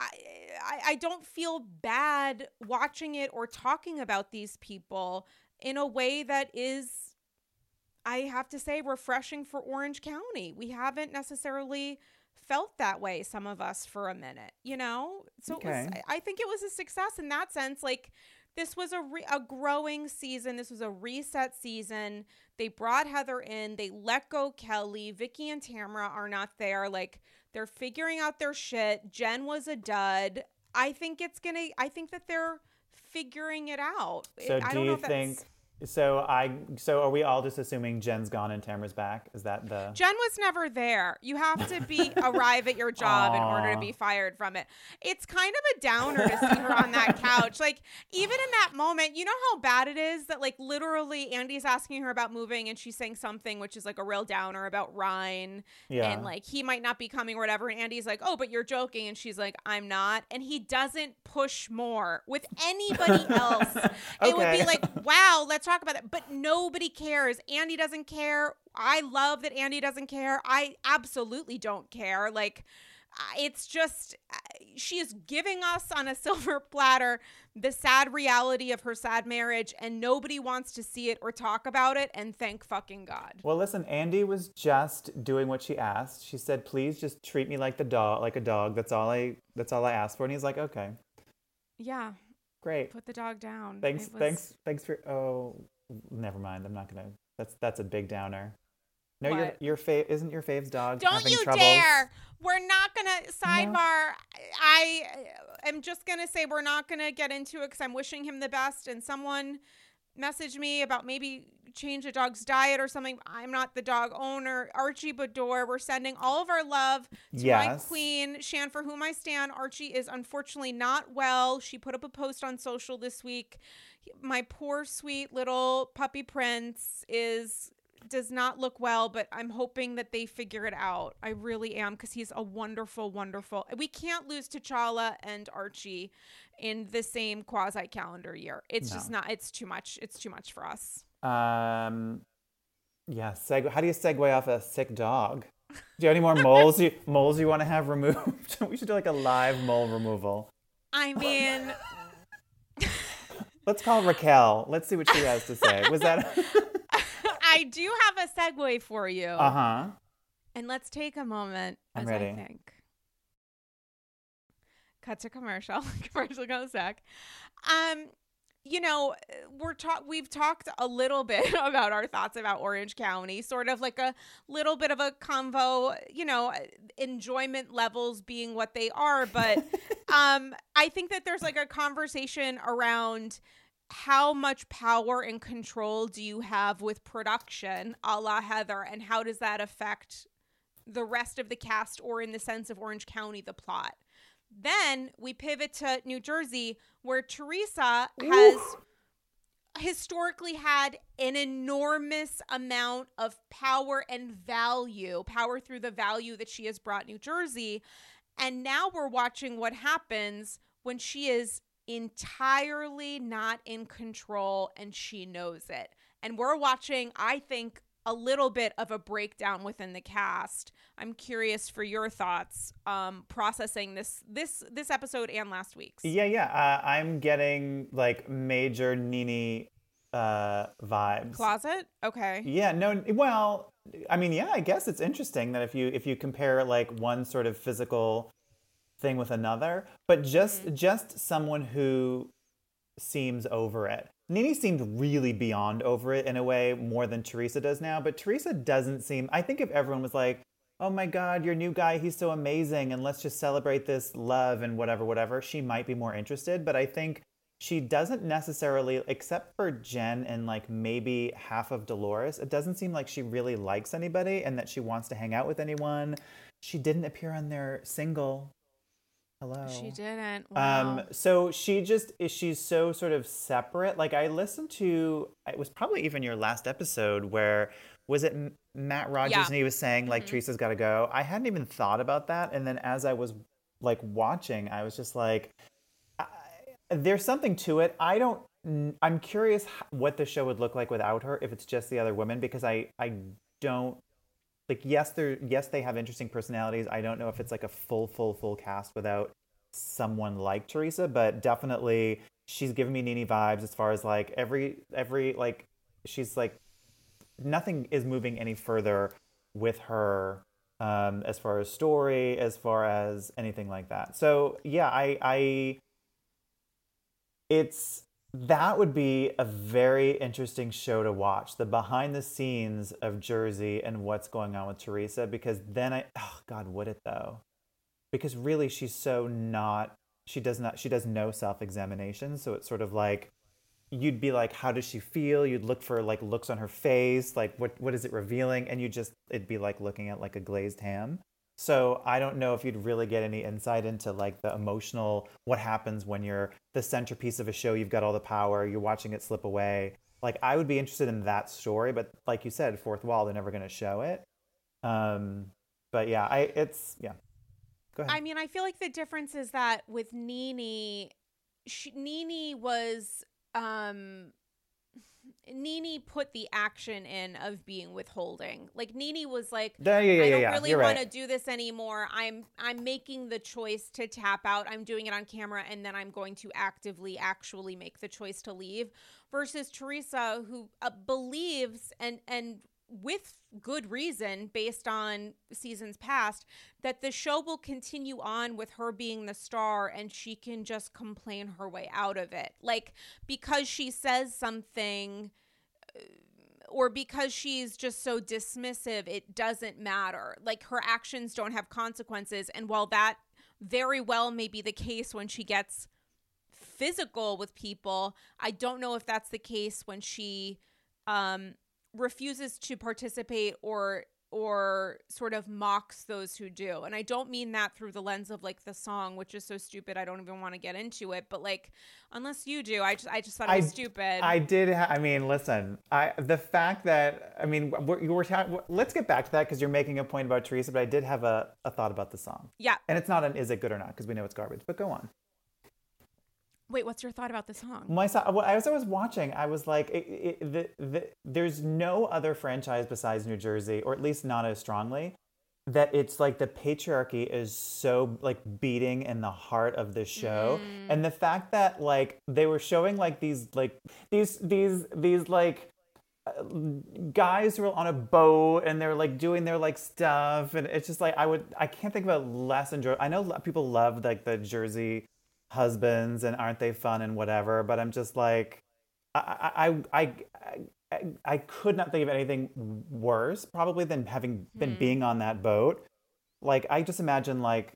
I I don't feel bad watching it or talking about these people in a way that is I have to say refreshing for Orange County. We haven't necessarily felt that way some of us for a minute, you know? So it was, I I think it was a success in that sense like this was a re- a growing season. This was a reset season. They brought Heather in. They let go Kelly. Vicky and Tamra are not there. Like they're figuring out their shit. Jen was a dud. I think it's gonna. I think that they're figuring it out. So I do don't know you think? So I. So are we all just assuming Jen's gone and Tamra's back? Is that the? Jen was never there. You have to be [laughs] arrive at your job in order to be fired from it. It's kind of a downer to see her on that [laughs] couch. Like even in that moment, you know how bad it is that like literally Andy's asking her about moving and she's saying something which is like a real downer about Ryan Yeah. and like he might not be coming or whatever and Andy's like, "Oh, but you're joking." And she's like, "I'm not." And he doesn't push more with anybody [laughs] else. It would be like, "Wow, let's talk about it." But nobody cares. Andy doesn't care. I love that Andy doesn't care. I absolutely don't care. Like it's just she is giving us on a [laughs] silver platter the sad reality of her sad marriage and nobody wants to see it or talk about it and thank fucking god. Well, listen, Andy was just doing what she asked. She said, "Please just treat me like the dog, like a dog. That's all I. That's all I asked for." And he's like, "Okay, Yeah, great. put the dog down. Thanks, was- thanks, thanks for. Oh, never mind. I'm not gonna. That's that's a big downer. No, your What? your fave isn't your fave's dog. Don't you troubles? dare. We're not going to sidebar. I am just going to say we're not going to get into it cuz I'm wishing him the best and someone messaged me about maybe change a dog's diet or something. I'm not the dog owner. Archie Beador, we're sending all of our love to my queen, Shan, for whom I stand. Archie is unfortunately not well. She put up a post on social this week. My poor, sweet little puppy prince is does not look well, but I'm hoping that they figure it out. I really am because he's a wonderful, wonderful. We can't lose T'Challa and Archie in the same quasi calendar year. It's just not. It's too much. It's too much for us. Um, yeah. Seg- how do you segue off a sick dog? Do you have any more moles you [laughs] moles you want to have removed? [laughs] we should do like a live mole removal. I mean, Let's call Raquel. Let's see what she has to say. Was that? [laughs] I do have a segue for you. uh huh. And let's take a moment I'm as ready. I think. Cut to commercial. [laughs] commercial goes back. Um, you know, we're talk we've talked a little [laughs] bit about our thoughts about Orange County, sort of like a little bit of a convo, you know, enjoyment levels being what they are, but [laughs] um I think that there's like a conversation around how much power and control do you have with production a la Heather and how does that affect the rest of the cast or in the sense of Orange County the plot? Then we pivot to New Jersey, where Teresa has Ooh. historically had an enormous amount of power and value, power through the value that she has brought New Jersey. And now we're watching what happens when she is entirely not in control and she knows it. And we're watching, I think, a little bit of a breakdown within the cast. I'm curious for your thoughts um processing this this this episode and last week's. Yeah, yeah. Uh, I'm getting like major NeNe uh, vibes. Closet? Okay. Yeah, no. Well, I mean, yeah. I guess it's interesting that if you if you compare like one sort of physical thing with another, but just just someone who seems over it. NeNe seemed really beyond over it in a way more than Teresa does now, but Teresa doesn't seem. I think if everyone was like, "Oh my God, your new guy, he's so amazing," and let's just celebrate this love and whatever, whatever, she might be more interested. But I think she doesn't necessarily, except for Jen and like maybe half of Dolores, it doesn't seem like she really likes anybody and that she wants to hang out with anyone. She didn't appear on their single. Hello. She didn't. Wow. Um, so she just is she's so sort of separate. Like I listened to it was probably even your last episode where was it Matt Rogers Yeah. and he was saying like Mhm. Teresa's got to go. I hadn't even thought about that, and then as I was like watching, I was just like, there's something to it. I don't. I'm curious what the show would look like without her if it's just the other women because I I don't like yes they're yes they have interesting personalities. I don't know if it's like a full full full cast without someone like teresa but definitely she's giving me NeNe vibes as far as like every every like she's like nothing is moving any further with her um as far as story as far as anything like that. So yeah i i it's that would be a very interesting show to watch the behind the scenes of jersey and what's going on with teresa because then i oh god would it though? Because really she's so not she does not she does no self-examination so it's sort of like you'd be like how does she feel? You'd look for like looks on her face like what what is it revealing? And you just it'd be like looking at like a glazed ham so I don't know if you'd really get any insight into like the emotional what happens when you're the centerpiece of a show, you've got all the power, you're watching it slip away. Like I would be interested in that story, but like you said, fourth wall, they're never going to show it. Um, but yeah, I it's yeah. Go ahead. I mean, I feel like the difference is that with NeNe, she, NeNe was um NeNe put the action in of being withholding. Like NeNe was like yeah, yeah, yeah, I don't really want right. to do this anymore. I'm I'm making the choice to tap out. I'm doing it on camera and then I'm going to actively actually make the choice to leave versus Teresa who uh, believes and and with good reason based on seasons past that the show will continue on with her being the star and she can just complain her way out of it. Like because she says something or because she's just so dismissive, it doesn't matter. Like her actions don't have consequences. And while that very well may be the case when she gets physical with people, I don't know if that's the case when she um, refuses to participate or or sort of mocks those who do. And I don't mean that through the lens of like the song, which is so stupid. I don't even want to get into it. But like, unless you do, I just I just thought it was I- stupid. I did. Ha- I mean, listen. I the fact that I mean, we're, you were ta- let's get back to that because you're making a point about Teresa, but I did have a, a thought about the song, yeah. and it's not an is it good or not because we know it's garbage. But go on. Wait, what's your thought about the song? My so- well, as I was watching, I was like, it, it, the, the, there's no other franchise besides New Jersey, or at least not as strongly, that it's like the patriarchy is so like beating in the heart of the show, and the fact that like they were showing like these like these these these like uh, guys who are on a boat and they're like doing their like stuff. And it's just like i would i can't think of a less enjoy i know people love like the jersey husbands and aren't they fun and whatever. But I'm just like, I, I, I, I, I could not think of anything worse probably than having been Hmm. being on that boat. Like I just imagine like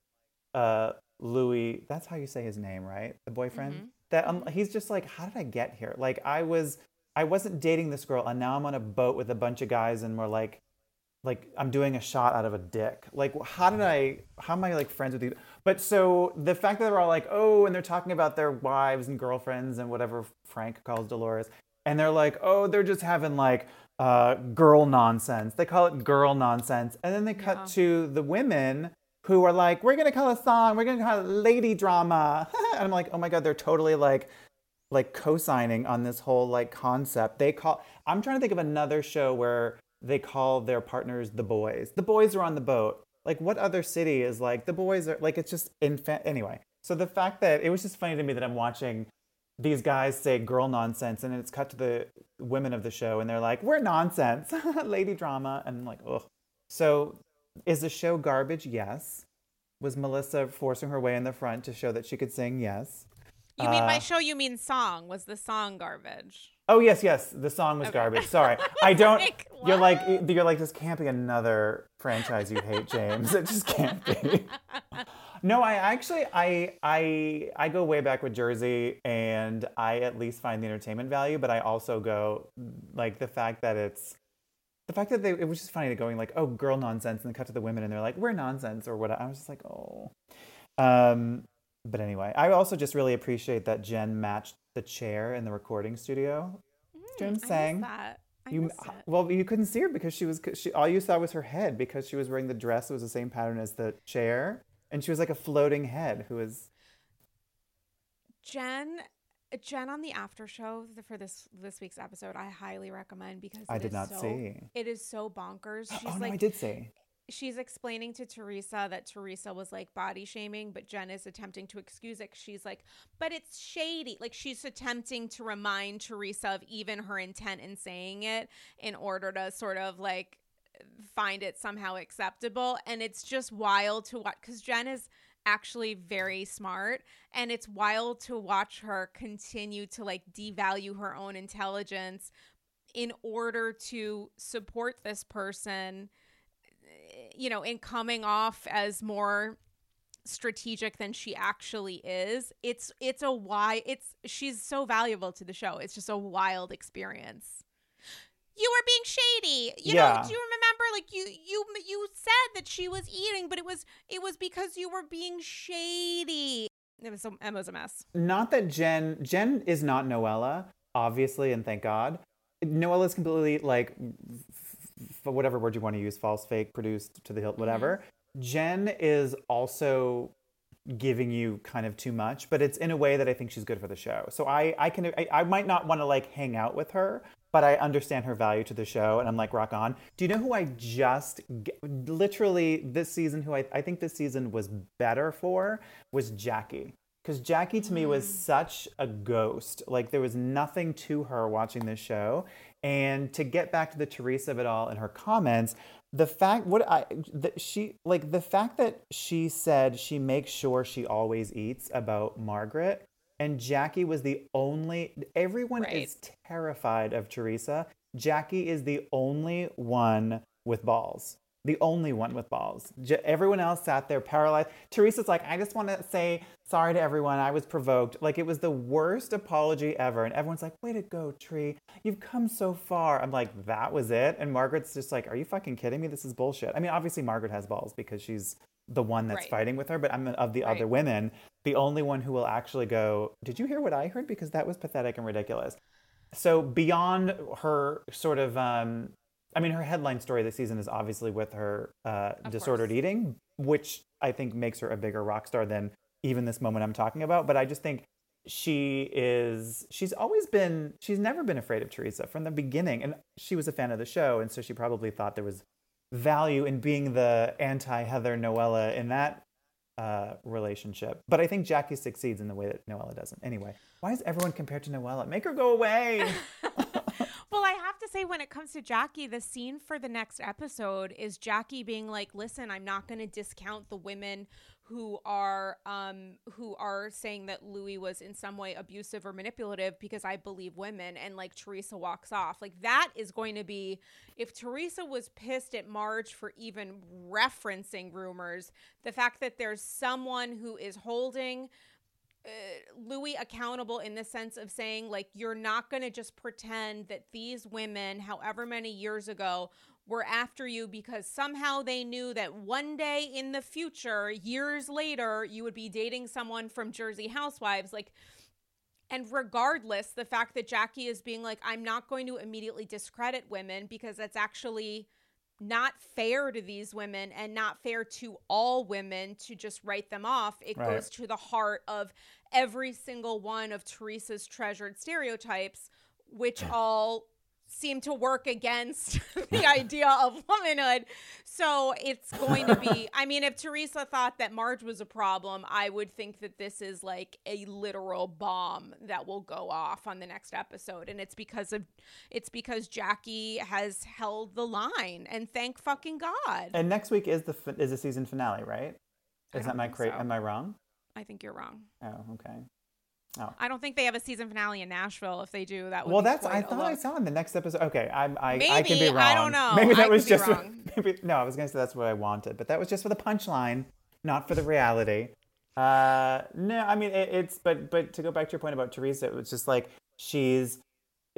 uh, Luis. That's how you say his name, right? The boyfriend. Mhm. That um, he's just like, how did I get here? Like I was, I wasn't dating this girl, and now I'm on a boat with a bunch of guys, and we're like, like I'm doing a shot out of a dick. Like how did I? How am I like friends with you? But so the fact that they're all like, oh, and they're talking about their wives and girlfriends and whatever Frank calls Dolores, and they're like, oh, they're just having like uh, girl nonsense. They call it girl nonsense, and then they cut Yeah. to the women who are like, we're gonna call a song, we're gonna call it lady drama, [laughs] and I'm like, oh my god, they're totally like like co-signing on this whole like concept. They call I'm trying to think of another show where they call their partners the boys. The boys are on the boat. Like what other city is like the boys are like it's just infant anyway. So the fact that it was just funny to me that I'm watching these guys say girl nonsense and it's cut to the women of the show and they're like, We're nonsense, [laughs] lady drama and I'm like, ugh. So is the show garbage? Yes. Was Melissa forcing her way in the front to show that she could sing? Yes. You mean by Uh, show? You mean song? Was the song garbage? Oh yes, yes. The song was Okay. garbage. Sorry, I [laughs] don't. Like, you're like you're like this can't be another franchise you hate, James. It just can't be. [laughs] No, I actually I I I go way back with Jersey, and I at least find the entertainment value, but I also go like the fact that it's the fact that they it was just funny to going like oh girl nonsense and then cut to the women and they're like we're nonsense or what I was just like oh. Um, but anyway, I also just really appreciate that Jen matched the chair in the recording studio. Jen Mm, missed sang. that. I You it. well, you couldn't see her because she was she all you saw was her head because she was wearing the dress that was the same pattern as the chair, and she was like a floating head who was Jen, Jen on the after show for this this week's episode, I highly recommend because I did not so- see. It is so bonkers. She's oh no, like, I did see. She's explaining to Teresa that Teresa was like body shaming, but Jen is attempting to excuse it. She's like, but it's shady. Like she's attempting to remind Teresa of even her intent in saying it in order to sort of like find it somehow acceptable. And it's just wild to watch because Jen is actually very smart and it's wild to watch her continue to like devalue her own intelligence in order to support this person you know, in coming off as more strategic than she actually is. It's it's a why it's she's so valuable to the show. It's just a wild experience. You were being shady. You Yeah. know, do you remember like you you you said that she was eating, but it was it was because you were being shady. It was so Emma's a mess. Not that Jen Jen is not Noella, obviously, and thank God. Noella's completely like whatever word you want to use, false, fake, produced to the hilt, mm-hmm. whatever. Jen is also giving you kind of too much, but it's in a way that I think she's good for the show. So I I can I, I might not want to like hang out with her, but I understand her value to the show, and I'm like rock on. Do you know who I just literally this season who I I think this season was better for was Jackie. Because Jackie to me was mm. such a ghost. Like there was nothing to her watching this show. And to get back to the Teresa of it all and her comments, the fact what I that she like the fact that she said she makes sure she always eats about Margaret and Jackie was the only everyone Right. is terrified of Teresa. Jackie is the only one with balls. The only one with balls. J- everyone else sat there paralyzed. Teresa's like, I just want to say sorry to everyone. I was provoked. Like, it was the worst apology ever. And everyone's like, way to go, Tree. You've come so far. I'm like, that was it. And Margaret's just like, are you fucking kidding me? This is bullshit. I mean, obviously, Margaret has balls because she's the one that's Right. fighting with her. But I'm of the Right. other women, the only one who will actually go, Did you hear what I heard? Because that was pathetic and ridiculous. So beyond her sort of, um, I mean, her headline story this season is obviously with her uh, disordered course. eating, which I think makes her a bigger rock star than even this moment I'm talking about. But I just think she is, she's always been, she's never been afraid of Teresa from the beginning. And she was a fan of the show. And so she probably thought there was value in being the anti Heather Noella in that uh, relationship. But I think Jackie succeeds in the way that Noella doesn't. Anyway, why is everyone compared to Noella? Make her go away. [laughs] well, I have to say when it comes to Jackie, the scene for the next episode is Jackie being like, "Listen, I'm not going to discount the women who are um who are saying that Luis was in some way abusive or manipulative because I believe women and like Teresa walks off. Like that is going to be if Teresa was pissed at Marge for even referencing rumors, the fact that there's someone who is holding uh, Luis accountable in the sense of saying, like, you're not going to just pretend that these women, however many years ago, were after you because somehow they knew that one day in the future, years later, you would be dating someone from Jersey Housewives. Like, and regardless, the fact that Jackie is being like, I'm not going to immediately discredit women because that's actually not fair to these women and not fair to all women to just write them off. It Right. goes to the heart of every single one of Teresa's treasured stereotypes, which all seem to work against [laughs] the idea of womanhood. So it's going to be, [laughs] I mean, if Teresa thought that Marge was a problem, I would think that this is like a literal bomb that will go off on the next episode. And it's because of, it's because Jackie has held the line and thank fucking God. And next week is the is the season finale, right? Is that my cra- so. Am I wrong? I think you're wrong. Oh, okay. I don't think they have a season finale in Nashville. If they do, that would Well, that's. I thought I saw in the next episode. Okay, I'm. I, I can be wrong. I don't know. Maybe that I was just. wrong. [laughs] Maybe no. I was gonna say that's what I wanted, but that was just for the punchline, not for the reality. Uh, no, I mean it, it's. But but to go back to your point about Teresa, it was just like she's.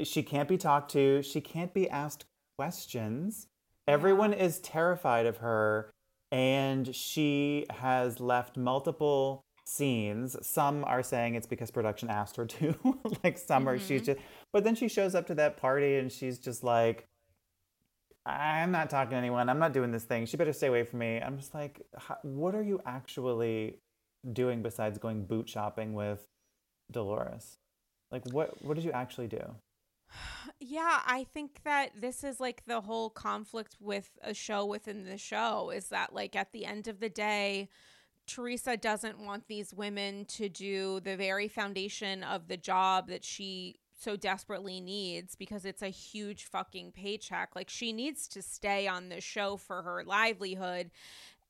She can't be talked to. She can't be asked questions. Everyone is terrified of her, and she has left multiple scenes. Some are saying it's because production asked her to. [laughs] like some are she's mm-hmm. just but then she shows up to that party and she's just like I'm not talking to anyone. I'm not doing this thing. She better stay away from me. I'm just like, what are you actually doing besides going boot shopping with Dolores? Like, what what did you actually do? [sighs] Yeah, I think that this is like the whole conflict with a show within the show is that, like, at the end of the day, Teresa doesn't want these women to do the very foundation of the job that she so desperately needs because it's a huge fucking paycheck. Like, she needs to stay on the show for her livelihood.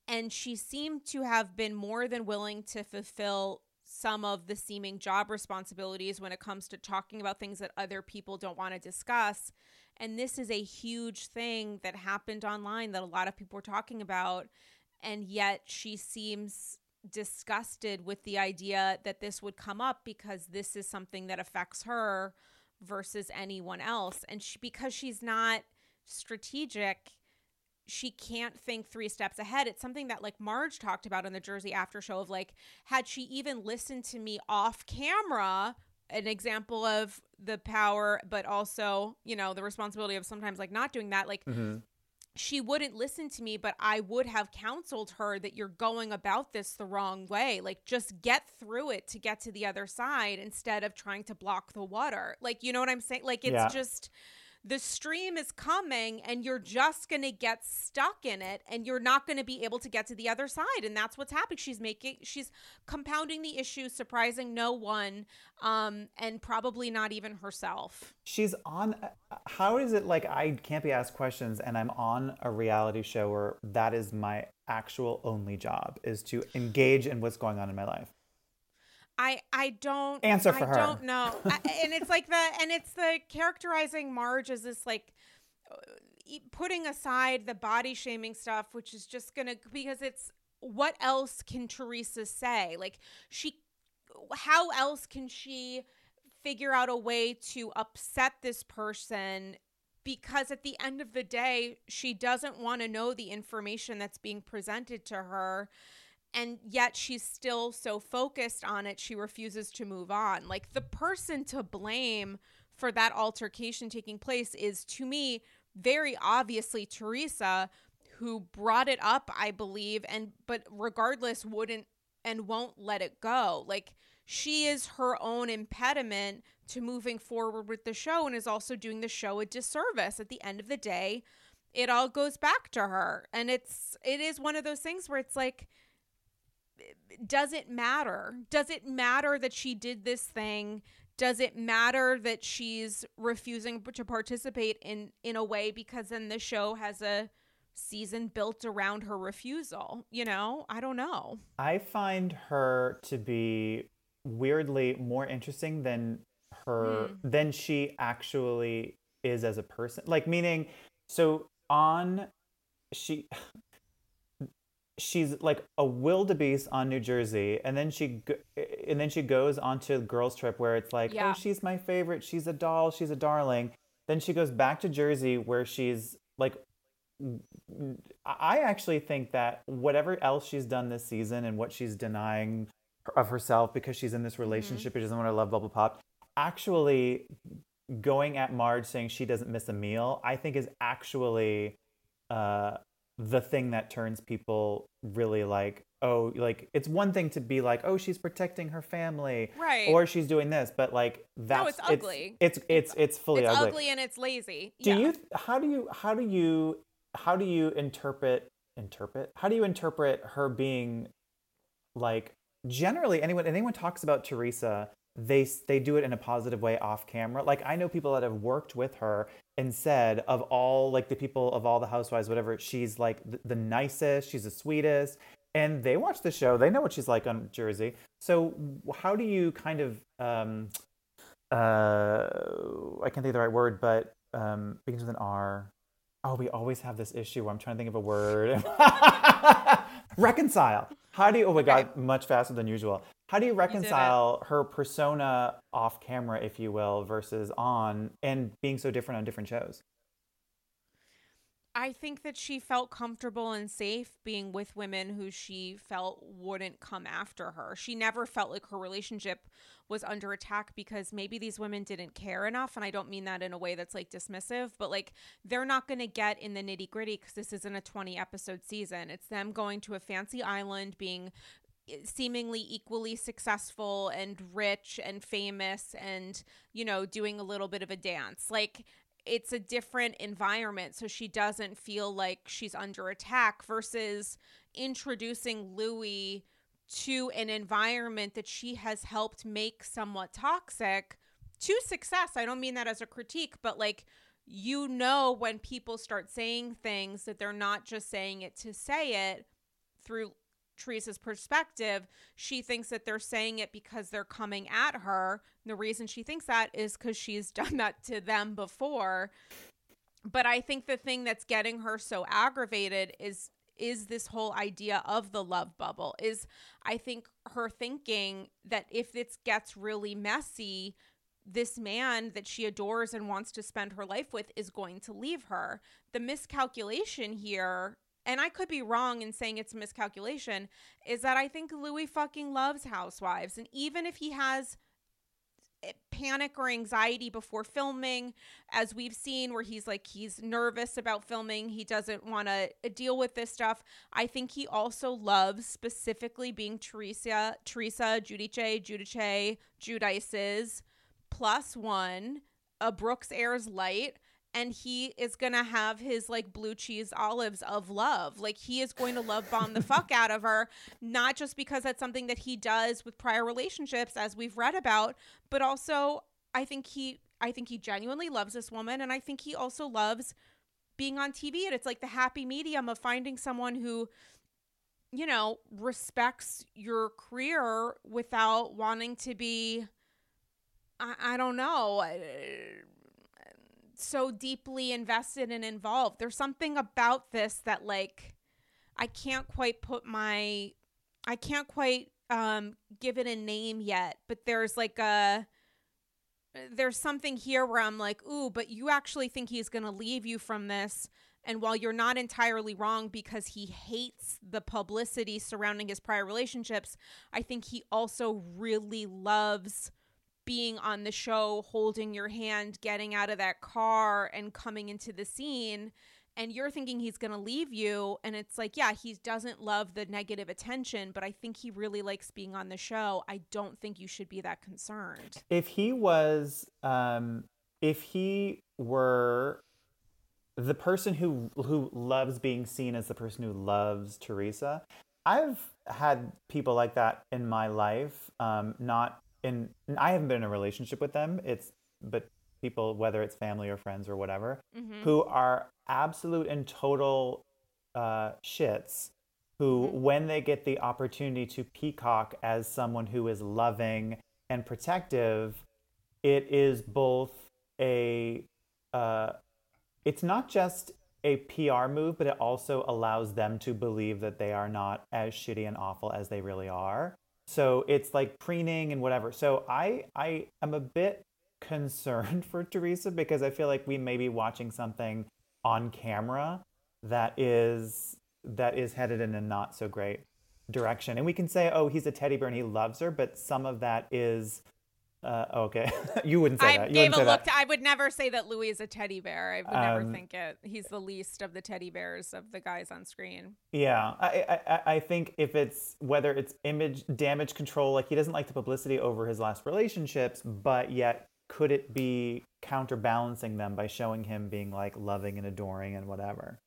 And she seemed to have been more than willing to fulfill some of the seeming job responsibilities when it comes to talking about things that other people don't want to discuss. And this is a huge thing that happened online that a lot of people were talking about. And yet she seems disgusted with the idea that this would come up because this is something that affects her versus anyone else. And she, because she's not strategic, she can't think three steps ahead. It's something that like Marge talked about in the Jersey After Show of like, had she even listened to me off camera, an example of the power, but also, you know, the responsibility of sometimes like not doing that, like mm-hmm. She wouldn't listen to me, but I would have counseled her that you're going about this the wrong way. Like, just get through it to get to the other side instead of trying to block the water. Like, you know what I'm saying? Like, it's Yeah. just the stream is coming and you're just going to get stuck in it and you're not going to be able to get to the other side and that's what's happening she's making she's compounding the issue surprising no one um and probably not even herself She's on. How is it like I can't be asked questions and I'm on a reality show where that is my actual only job is to engage in what's going on in my life? I I don't Answer for I her. don't know, [laughs] I, and it's like the and it's the characterizing Marge as this like putting aside the body shaming stuff, which is just gonna because it's what else can Teresa say? Like she, how else can she figure out a way to upset this person? Because at the end of the day, she doesn't want to know the information that's being presented to her and yet she's still so focused on it she refuses to move on. Like the person to blame for that altercation taking place is to me very obviously Teresa who brought it up I believe and but regardless wouldn't and won't let it go. Like she is her own impediment to moving forward with the show and is also doing the show a disservice. At the end of the day it all goes back to her. And it's it is one of those things where it's like does it matter? Does it matter that she did this thing does it matter that she's refusing to participate in in a way because then the show has a season built around her refusal you know i don't know I find her to be weirdly more interesting than her hmm. than she actually is as a person. Like meaning so on she she's like a wildebeest on New Jersey and then she go- and then she goes onto the girls trip where it's like Yeah. oh she's my favorite. She's a doll. She's a darling. Then she goes back to Jersey where she's like I actually think that whatever else she's done this season and what she's denying of herself because she's in this relationship, she doesn't want to love bubble pop, actually going at Marge saying she doesn't miss a meal, I think is actually uh, the thing that turns people really like, oh, like it's one thing to be like, oh, she's protecting her family, Right. Or she's doing this, but like that's it's ugly. It's it's it's, fully it's ugly. ugly. and it's lazy Do yeah you how do you how do you how do you interpret interpret how do you interpret her being like generally anyone anyone talks about Teresa they they do it in a positive way off camera like I know people that have worked with her and said of all like the people of all the housewives whatever she's like the, the nicest she's the sweetest and they watch the show they know what she's like on Jersey so how do you kind of um uh I can't think of the right word, but um begins with an R. Oh, we always have this issue. where I'm trying to think of a word. [laughs] reconcile. How do you? Oh my god, much faster than usual. How do you reconcile her persona off camera, if you will, versus on, and being so different on different shows? I think that she felt comfortable and safe being with women who she felt wouldn't come after her. She never felt like her relationship was under attack because maybe these women didn't care enough. And I don't mean that in a way that's like dismissive, but like they're not going to get in the nitty gritty because this isn't a 20 episode season. It's them going to a fancy island, being seemingly equally successful and rich and famous and, you know, doing a little bit of a dance. Like, it's a different environment so she doesn't feel like she's under attack versus introducing Luis to an environment that she has helped make somewhat toxic to success. I don't mean that as a critique, but like you know when people start saying things that they're not just saying it to say it through Teresa's perspective, she thinks that they're saying it because they're coming at her. The reason she thinks that is because she's [laughs] done that to them before. But I think the thing that's getting her so aggravated is is this whole idea of the love bubble is i think her thinking that if it gets really messy this man that she adores and wants to spend her life with is going to leave her the miscalculation here and I could be wrong in saying it's a miscalculation, is that I think Luis fucking loves housewives. And even if he has eh, panic or anxiety before filming, as we've seen, where he's like, he's nervous about filming, he doesn't want to deal with this stuff. I think he also loves specifically being Teresa, Teresa, Giudice, Giudice, Giudice's plus one, a Brooks Ayers light and he is gonna have his like blue cheese olives of love. Like he is going to love bomb the fuck out of her, not just because that's something that he does with prior relationships, as we've read about, but also I think he I think he genuinely loves this woman, and I think he also loves being on TV. And it's like the happy medium of finding someone who you know respects your career without wanting to be I, I don't know so deeply invested and involved. There's something about this that like I can't quite put my I can't quite um give it a name yet, but there's like a there's something here where I'm like, "Ooh, but you actually think he's going to leave you from this." And while you're not entirely wrong because he hates the publicity surrounding his prior relationships, I think he also really loves being on the show, holding your hand, getting out of that car, and coming into the scene. And you're thinking he's going to leave you. And it's like, yeah, he doesn't love the negative attention, but I think he really likes being on the show. I don't think you should be that concerned. If he was, um, if he were the person who who loves being seen as the person who loves Teresa, I've had people like that in my life. Um, not in I haven't been in a relationship with them. It's but people, whether it's family or friends or whatever, Mhm. who are absolute and total uh, shits. Who, Mhm. when they get the opportunity to peacock as someone who is loving and protective, it is both a uh, it's not just a PR move, but it also allows them to believe that they are not as shitty and awful as they really are. So it's like preening and whatever. So I I am a bit [laughs] concerned for Teresa because I feel like we may be watching something on camera that is that is headed in a not so great direction. And we can say, oh, he's a teddy bear and he loves her, but some of that is uh, okay. [laughs] you wouldn't say I that. You gave a look. To, I would never say that Luis is a teddy bear. I would never Um, think it. He's the least of the teddy bears of the guys on screen. Yeah, I I- I think if it's whether it's image damage control, like he doesn't like the publicity over his last relationships, but yet could it be counterbalancing them by showing him being like loving and adoring and whatever?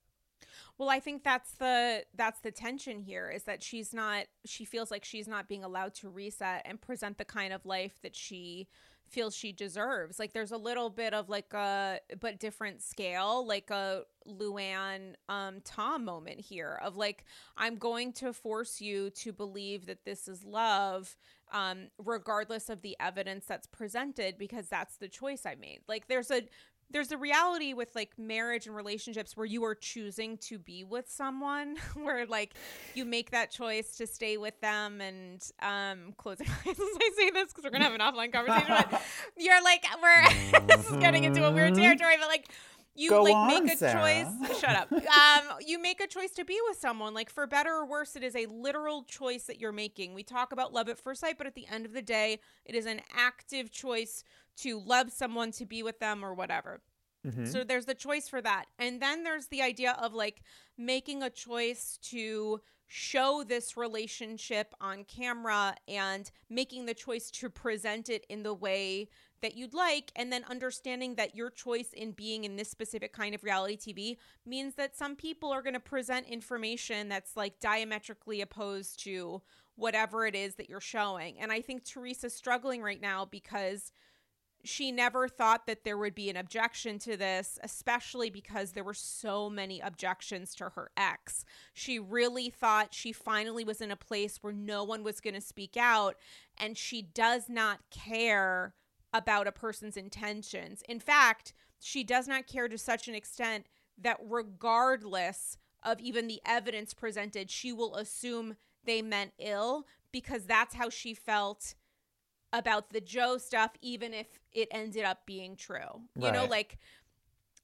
Well, I think that's the that's the tension here is that she's not she feels like she's not being allowed to reset and present the kind of life that she feels she deserves. Like there's a little bit of like a but different scale, like a Luann um Tom moment here of like I'm going to force you to believe that this is love um regardless of the evidence that's presented because that's the choice I made. Like there's a there's a reality with like marriage and relationships where you are choosing to be with someone [laughs] where like you make that choice to stay with them and um closing [laughs] eyes as I say this because we're gonna have an offline conversation but [laughs] you're like we're this is getting into a weird territory but like you Go like on, make a Sarah. choice shut up. Um you make a choice to be with someone like for better or worse it is a literal choice that you're making. We talk about love at first sight but at the end of the day it is an active choice to love someone to be with them or whatever Mhm. so there's the choice for that. And then there's the idea of like making a choice to show this relationship on camera and making the choice to present it in the way that you'd like and then understanding that your choice in being in this specific kind of reality TV means that some people are going to present information that's like diametrically opposed to whatever it is that you're showing. And I think Teresa's struggling right now because she never thought that there would be an objection to this, especially because there were so many objections to her ex. She really thought she finally was in a place where no one was going to speak out, and she does not care about a person's intentions. In fact, she does not care to such an extent that regardless of even the evidence presented, she will assume they meant ill because that's how she felt about the Joe stuff, even if it ended up being true. You know, like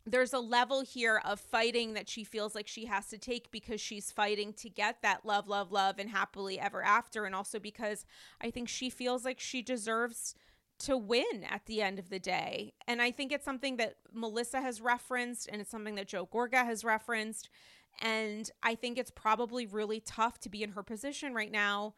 there's a level here of fighting that she feels like she has to take because she's fighting to get that love, love, love, and happily ever after. And also because I think she feels like she deserves to win at the end of the day. And I think it's something that Melissa has referenced and it's something that Joe Gorga has referenced. And I think it's probably really tough to be in her position right now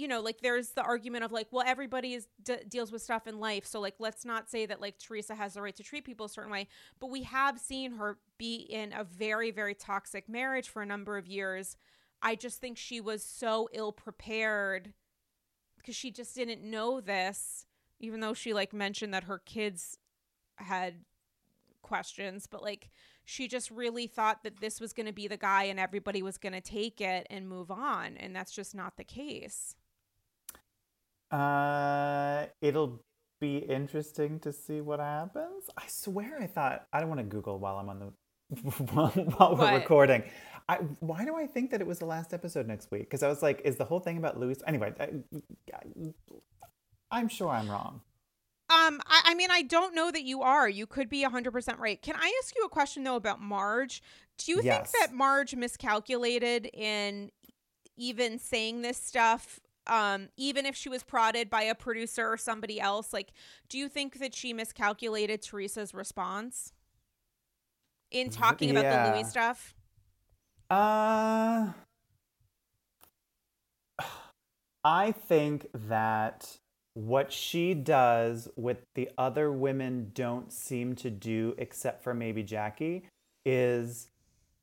you know like there's the argument of like well everybody is d- deals with stuff in life so like let's not say that like teresa has the right to treat people a certain way but we have seen her be in a very very toxic marriage for a number of years. I just think she was so ill prepared because she just didn't know this even though she like mentioned that her kids had questions but like she just really thought that this was going to be the guy and everybody was going to take it and move on and that's just not the case Uh, it'll be interesting to see what happens. I swear, I thought I don't want to Google while I'm on the [laughs] while, while we're recording. I why do I think that it was the last episode next week? Because I was like, is the whole thing about Luis? Anyway, I, I'm sure I'm wrong. Um, I, I mean, I don't know that you are. You could be 100% right. Can I ask you a question, though, about Marge? Do you Yes. think that Marge miscalculated in even saying this stuff, um, even if she was prodded by a producer or somebody else? Like, do you think that she miscalculated Teresa's response in talking about the. Luis stuff? Uh, [sighs] I think that what she does, what the other women don't seem to do, except for maybe Jackie, is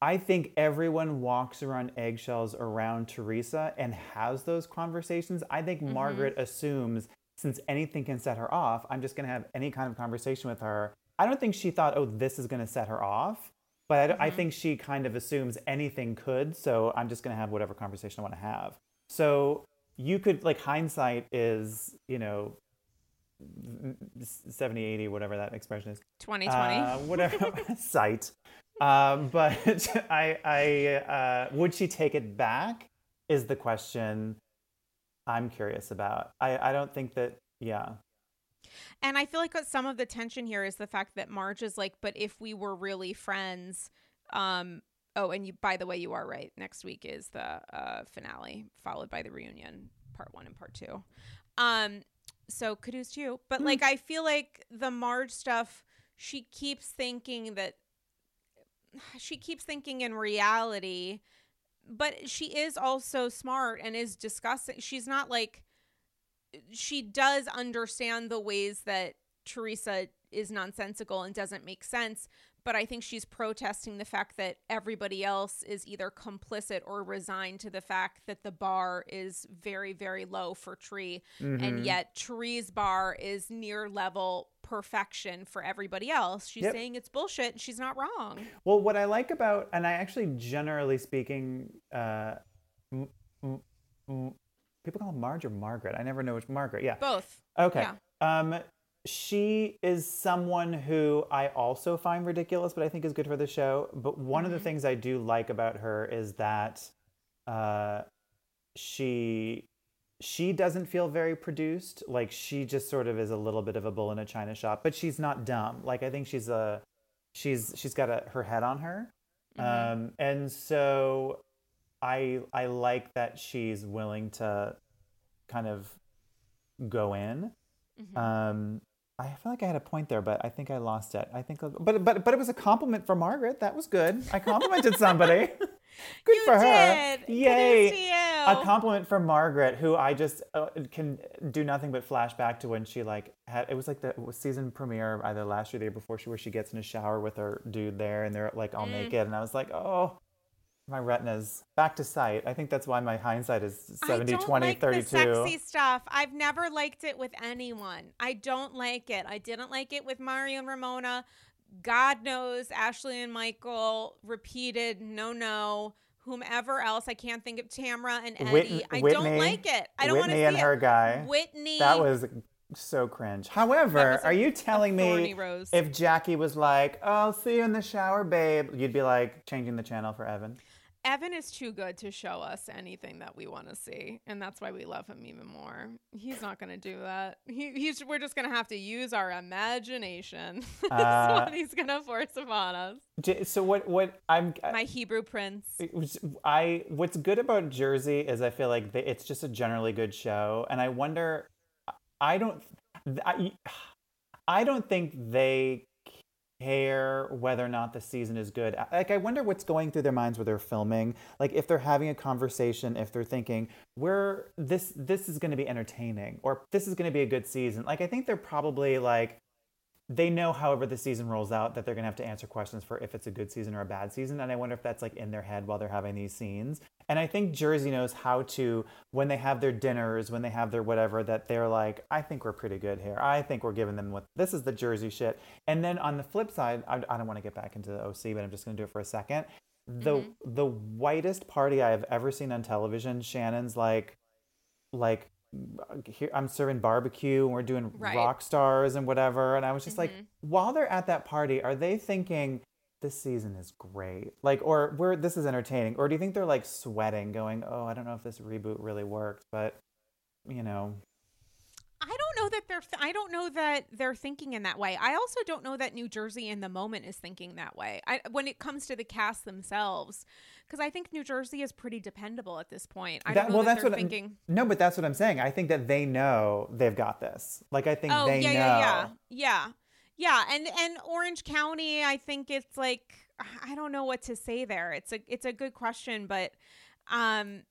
I think everyone walks around eggshells around Teresa and has those conversations. I think Margaret assumes since anything can set her off, I'm just going to have any kind of conversation with her. I don't think she thought, oh, this is going to set her off. But I, mm-hmm. I think she kind of assumes anything could. So I'm just going to have whatever conversation I want to have. So you could, like, hindsight is, you know, 70, 80, whatever that expression is. 2020. Uh, whatever. [laughs] [laughs] site. Um, but [laughs] I, I, uh, would she take it back? Is the question I'm curious about. I, I don't think that, yeah. And I feel like some of the tension here is the fact that Marge is like, but if we were really friends, um, oh, and you, by the way, you are right. Next week is the uh, finale, followed by the reunion, part one and part two. Um, so kudos to you. But mm. like, I feel like the Marge stuff, she keeps thinking that [sighs] she keeps thinking in reality but she is also smart and is discussing she's not like she does understand the ways that Teresa is nonsensical and doesn't make sense but I think she's protesting the fact that everybody else is either complicit or resigned to the fact that the bar is very, very low for Tree. Mm-hmm. And yet Tree's bar is near level perfection for everybody else. She's yep. saying it's bullshit and she's not wrong. Well, what I like about, and I actually, generally speaking, uh, m- m- m- people call Marge or Margaret. I never know which Margaret. Yeah. Both. Okay. Yeah. Um, she is someone who I also find ridiculous, but I think is good for the show. But one mm-hmm. of the mm-hmm. things I do like about her is that uh, she she doesn't feel very produced. Like she just sort of is a little bit of a bull in a china shop, but she's not dumb. Like I think she's a she's she's got a, her head on her, mm-hmm. um, and so I I like that she's willing to kind of go in. Mm-hmm. Um, I feel like I had a point there, but I think I lost it. I think, but but but it was a compliment for Margaret. That was good. I complimented [laughs] somebody. good you for did. her. Yay! A compliment for Margaret, who I just uh, can do nothing but flash back to when she like had. It was like the season premiere either last year, or the year before, she where she gets in a shower with her dude there, and they're like all mm. naked, and I was like, oh, my retinas back to sight. I think that's why my hindsight is 70, I don't 20, like 32. The sexy stuff. I've never liked it with anyone. I don't like it. I didn't like it with Mario and Ramona. God knows Ashley and Michael repeated no, no. Whomever else, I can't think of Tamra and Eddie. Whitney, I don't like it. I don't want to see and her it. guy. Whitney. That was so cringe. However, are you telling me rose. if Jackie was like, oh, "I'll see you in the shower, babe," you'd be like changing the channel for Evan? Evan is too good to show us anything that we want to see, and that's why we love him even more. He's not going to do that. He, he's we're just going to have to use our imagination. [laughs] that's uh, what he's going to force upon us. So what? What I'm my Hebrew prince. I what's good about Jersey is I feel like they, it's just a generally good show, and I wonder. I don't. I, I don't think they care whether or not the season is good. Like, I wonder what's going through their minds where they're filming. Like, if they're having a conversation, if they're thinking, "We're this this is going to be entertaining," or "This is going to be a good season." Like, I think they're probably like, they know however the season rolls out that they're going to have to answer questions for if it's a good season or a bad season and i wonder if that's like in their head while they're having these scenes. And i think jersey knows how to when they have their dinners when they have their whatever that they're like i think we're pretty good here. I think we're giving them what this is the jersey shit. And then on the flip side i, I don't want to get back into the oc but i'm just going to do it for a second. The mm-hmm. the whitest party i have ever seen on television shannon's like like here I'm serving barbecue and we're doing right. rock stars and whatever. And I was just mm-hmm. like, while they're at that party, are they thinking this season is great? Like, or we're this is entertaining? Or do you think they're like sweating, going, oh, I don't know if this reboot really worked, but you know, know that they're. Th- I don't know that they're thinking in that way. I also don't know that New Jersey in the moment is thinking that way. I, when it comes to the cast themselves, because I think New Jersey is pretty dependable at this point. I that, well, that that's what thinking. I'm, no, but that's what I'm saying. I think that they know they've got this. Like I think oh, they yeah, know. Yeah, yeah, yeah, yeah. And and Orange County, I think it's like I don't know what to say there. It's a it's a good question, but um,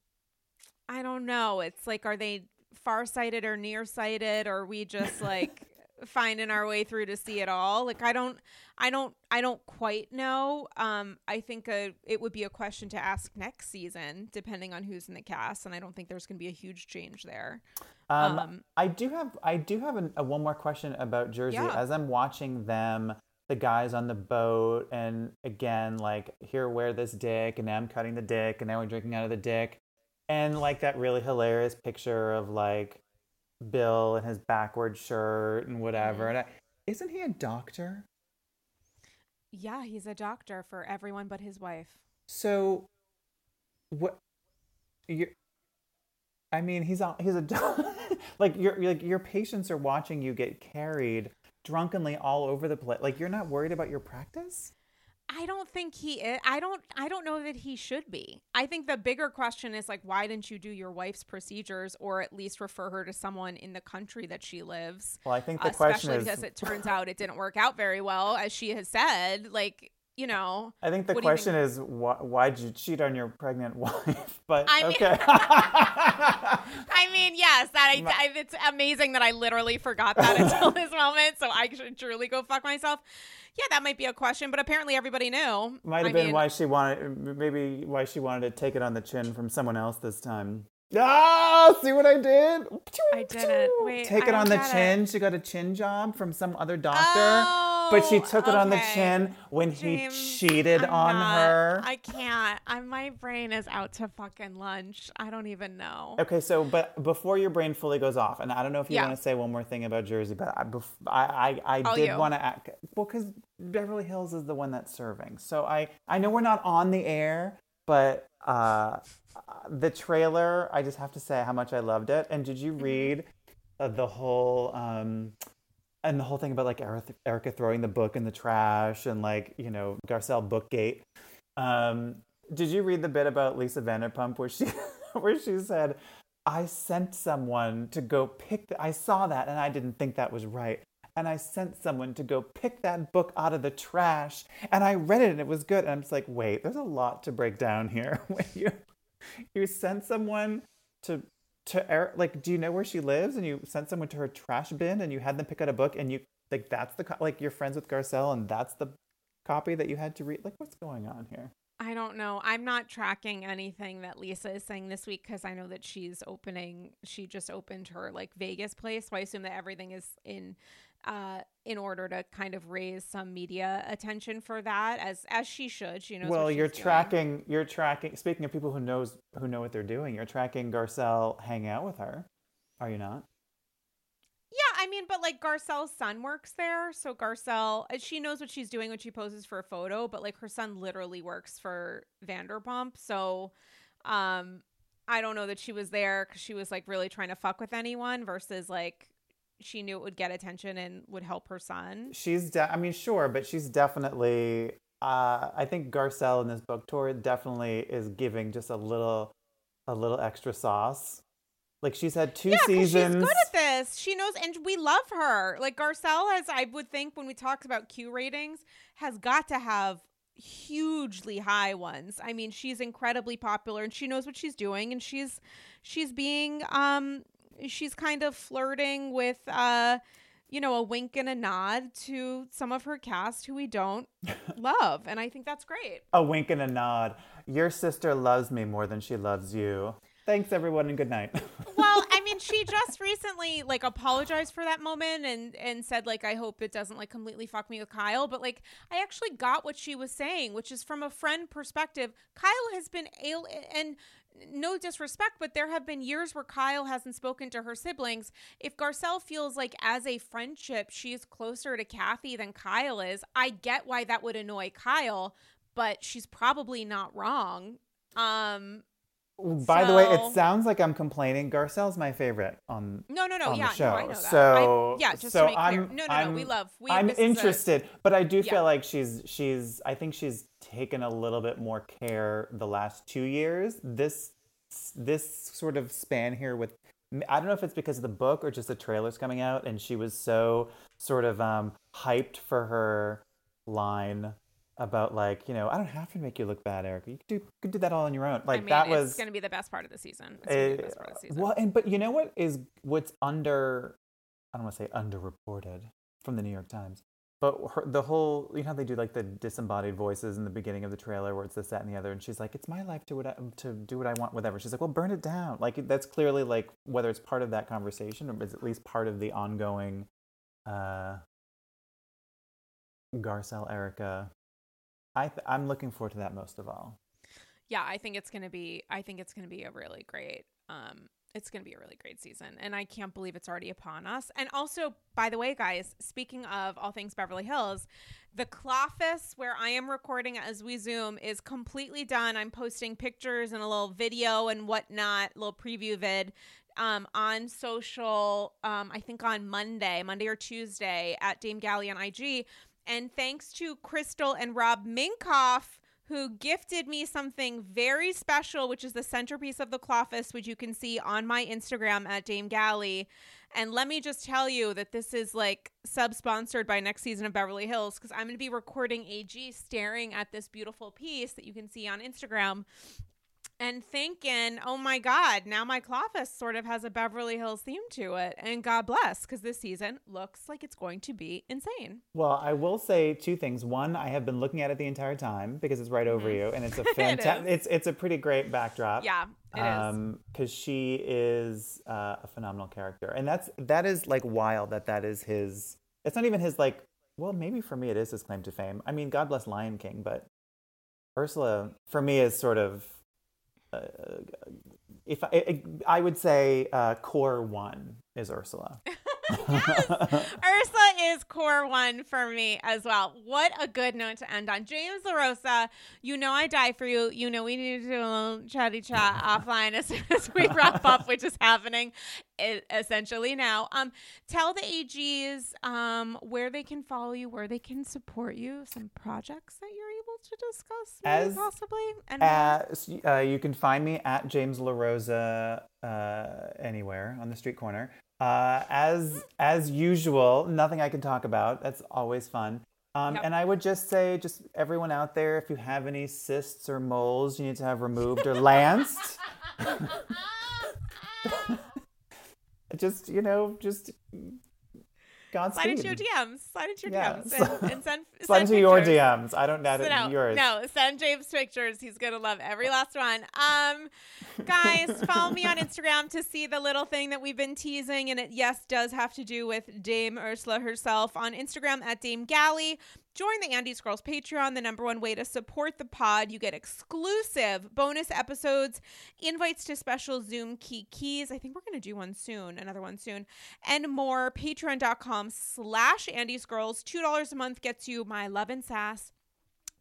I don't know. It's like are they farsighted or nearsighted, or we just like [laughs] finding our way through to see it all. Like I don't I don't I don't quite know. Um I think a, it would be a question to ask next season depending on who's in the cast and I don't think there's going to be a huge change there. Um, Um, I do have I do have an, a one more question about Jersey. Yeah. As I'm watching them, the guys on the boat, and again, like here, wear this dick, and now I'm cutting the dick, and now we're drinking out of the dick, and like that really hilarious picture of like Bill in his backward shirt and whatever. Mhm. And I, isn't he a doctor? Yeah, he's a doctor for everyone but his wife. So, what? You. I mean, he's a, he's a [laughs] like your like your patients are watching you get carried drunkenly all over the place. Like you're not worried about your practice. I don't think he is. I don't. I don't know that he should be. I think the bigger question is like, why didn't you do your wife's procedures, or at least refer her to someone in the country that she lives? Well, I think the question Especially is. because it turns out it didn't work out very well, as she has said. Like, you know, I think the question is why, why'd you cheat on your pregnant [laughs] wife? But I mean- okay. [laughs] I mean, yes, that I, I, it's amazing that I literally forgot that [laughs] until this moment. So I should truly go fuck myself. Yeah, that might be a question, but apparently everybody knew. Might have I been mean, why she wanted, maybe why she wanted to take it on the chin from someone else this time. Ah, see what I did? I didn't. Wait, take it on the get it. chin. She got a chin job from some other doctor, Oh, but she took it on the okay. chin when he cheated I'm on not- her. I can't. I, my brain is out to fucking lunch. I don't even know. Okay, so but before your brain fully goes off, and I don't know if you Yeah. want to say one more thing about Jersey, but I bef- I I, I All did you. want to act well because Beverly Hills is the one that's serving. So I I know we're not on the air, but uh, the trailer I just have to say how much I loved it. And did you Mm-hmm. read uh, the whole um and the whole thing about like Erika, throwing the book in the trash and like you know Garcelle Bookgate. Um, did you read the bit about Lisa Vanderpump where she [laughs] where she said, "I sent someone to go pick. The, I saw that and I didn't think that was right." And I sent someone to go pick that book out of the trash, and I read it and it was good. And I'm just like, wait, there's a lot to break down here. [laughs] when you you sent someone to to Eric, like, do you know where she lives? And you sent someone to her trash bin, and you had them pick out a book, and you like that's the co- like you're friends with Garcelle, and that's the copy that you had to read. Like, what's going on here? I don't know. I'm not tracking anything that Lisa is saying this week because I know that she's opening. She just opened her like Vegas place, so I assume that everything is in, uh, in order to kind of raise some media attention for that, as as she should. She knows. well, you're she's doing. tracking. You're tracking. Speaking of people who knows who know what they're doing, you're tracking Garcelle hanging out with her. Are you not? Yeah, I mean, but like Garcelle's son works there, so Garcelle, uh, she knows what she's doing when she poses for a photo, but like her son literally works for Vanderpump, so um, I don't know that she was there because she was like really trying to fuck with anyone versus like she knew it would get attention and would help her son. She's. De- I mean, sure, but she's definitely. Uh, I think Garcelle in this book tour definitely is giving just a little, a little extra sauce. Like she's had two Yeah, 'cause she's good at this. She knows, and we love her. Like Garcelle, as I would think when we talked about Q ratings, has got to have hugely high ones. I mean, she's incredibly popular, and she knows what she's doing, and she's she's being um she's kind of flirting with uh you know a wink and a nod to some of her cast who we don't [laughs] love, and I think that's great. a wink and a nod. Your sister loves me more than she loves you. Thanks, everyone, and good night. [laughs] well, I mean, she just recently like apologized for that moment and and said like I hope it doesn't like completely fuck me with Kyle, but like I actually got what she was saying, which is from a friend perspective. Kyle has been ill and no disrespect, but there have been years where Kyle hasn't spoken to her siblings. If Garcelle feels like as a friendship she is closer to Kathy than Kyle is, I get why that would annoy Kyle, but she's probably not wrong. Um By the way, it sounds like I'm complaining. Garcelle's my favorite on No, no, no. yeah, the show. no, I know that. So I, yeah, just so to make clear. I'm, No, no, no. I'm, we love. We, I'm is a- interested, but I do Yeah. feel like she's she's. I think she's taken a little bit more care the last two years. This this sort of span here with. I don't know if it's because of the book or just the trailers coming out, and she was so sort of um, hyped for her line about like you know I don't have to make you look bad, Erika. You could do you could do that all on your own. Like I mean, that was going to be the best part of the season. It's going to be the best part of the season. well, and but you know what is what's under I don't want to say underreported from the New York Times, but her, the whole you know how they do like the disembodied voices in the beginning of the trailer where it's this that and the other, and she's like, "It's my life to what I, to do what I want, whatever." She's like, "Well, burn it down." Like that's clearly like whether it's part of that conversation or is at least part of the ongoing. Uh, Garcelle Erika. I th- I'm looking forward to that most of all. Yeah, I think it's gonna be. I think it's gonna be a really great. Um, it's gonna be a really great season, and I can't believe it's already upon us. And also, by the way, guys, speaking of all things Beverly Hills, the Cloffice where I am recording as we zoom is completely done. I'm posting pictures and a little video and whatnot, little preview vid. Um, on social, um, I think on Monday, Monday or Tuesday at Dame Galley on IG. And thanks to Crystal and Rob Minkoff, who gifted me something very special, which is the centerpiece of the Cloffice, which you can see on my Instagram at Dame Galley. And let me just tell you that this is like sub sponsored by next season of Beverly Hills because I'm going to be recording AG staring at this beautiful piece that you can see on Instagram and thinking, oh my God, now my Cloffice sort of has a Beverly Hills theme to it. And God bless, because this season looks like it's going to be insane. Well, I will say two things. One, I have been looking at it the entire time because it's right over you, and it's a [laughs] fantastic. is. it's it's a pretty great backdrop. Yeah, it is. um, because she is uh, a phenomenal character, and that's that is like wild that that is his. It's not even his like. Well, maybe for me it is his claim to fame. I mean, God bless Lion King, but Ursula for me is sort of. Uh, if I, I would say uh, core one is Ursula. [laughs] yes, Ursula is core one for me as well. What a good note to end on. James LaRosa, you know I die for you. You know we need to do a little chatty chat [laughs] offline as soon as we wrap up, which is happening essentially now. Um, tell the AGs um where they can follow you, where they can support you, some projects that you're to discuss, maybe As- possibly. And. As, uh, you can find me at James LaRosa uh, anywhere on the street corner. Uh, as as usual, nothing I can talk about. That's always fun. Um, Yep. And I would just say, just everyone out there, if you have any cysts or moles you need to have removed or [laughs] lanced, [laughs] [laughs] just you know, just Slide into Godspeed. your DMs. Slide into your Yeah. DMs [laughs] and, and send Slide send into your. DMs. I don't know So no, yours. no, send James pictures. He's gonna love every last one. Um, guys, [laughs] follow me on Instagram to see the little thing that we've been teasing, and it yes does have to do with Dame Ursula herself on Instagram at Dame Galley. Join the Andy's Girls Patreon, the number one way to support the pod. You get exclusive bonus episodes, invites to special Zoom key keys. I think we're going to do one soon, another one soon, and more. Patreon.com slash Andy's Girls. $2 a month gets you my love and sass.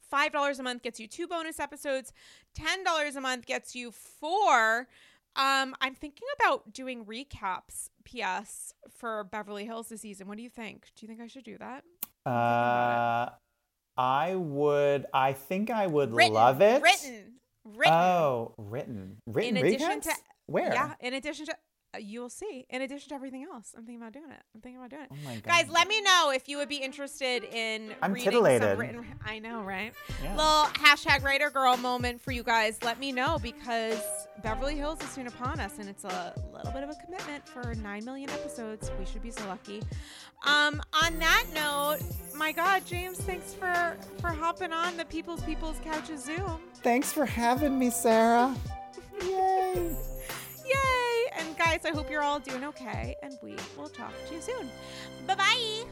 $5 a month gets you two bonus episodes. $10 a month gets you four. Um, I'm thinking about doing recaps, PS, for Beverly Hills this season. What do you think? Do you think I should do that? Uh, I would. I think I would Written, love it. Written. Written. Oh, written. Written In addition recaps? to- Where? Yeah, in addition to you'll see. In addition to everything else, I'm thinking about doing it. I'm thinking about doing it. Oh my god. Guys, let me know if you would be interested in I'm reading tittillated. some written. I know, right? Yeah. Little hashtag writer girl moment for you guys. Let me know because Beverly Hills is soon upon us, and it's a little bit of a commitment for nine million episodes. We should be so lucky. Um, on that note, my God, James, thanks for for hopping on the People's People's Couches Zoom. Thanks for having me, Sarah. [laughs] Yay. Yay! And guys, I hope you're all doing okay, and we will talk to you soon. Bye bye.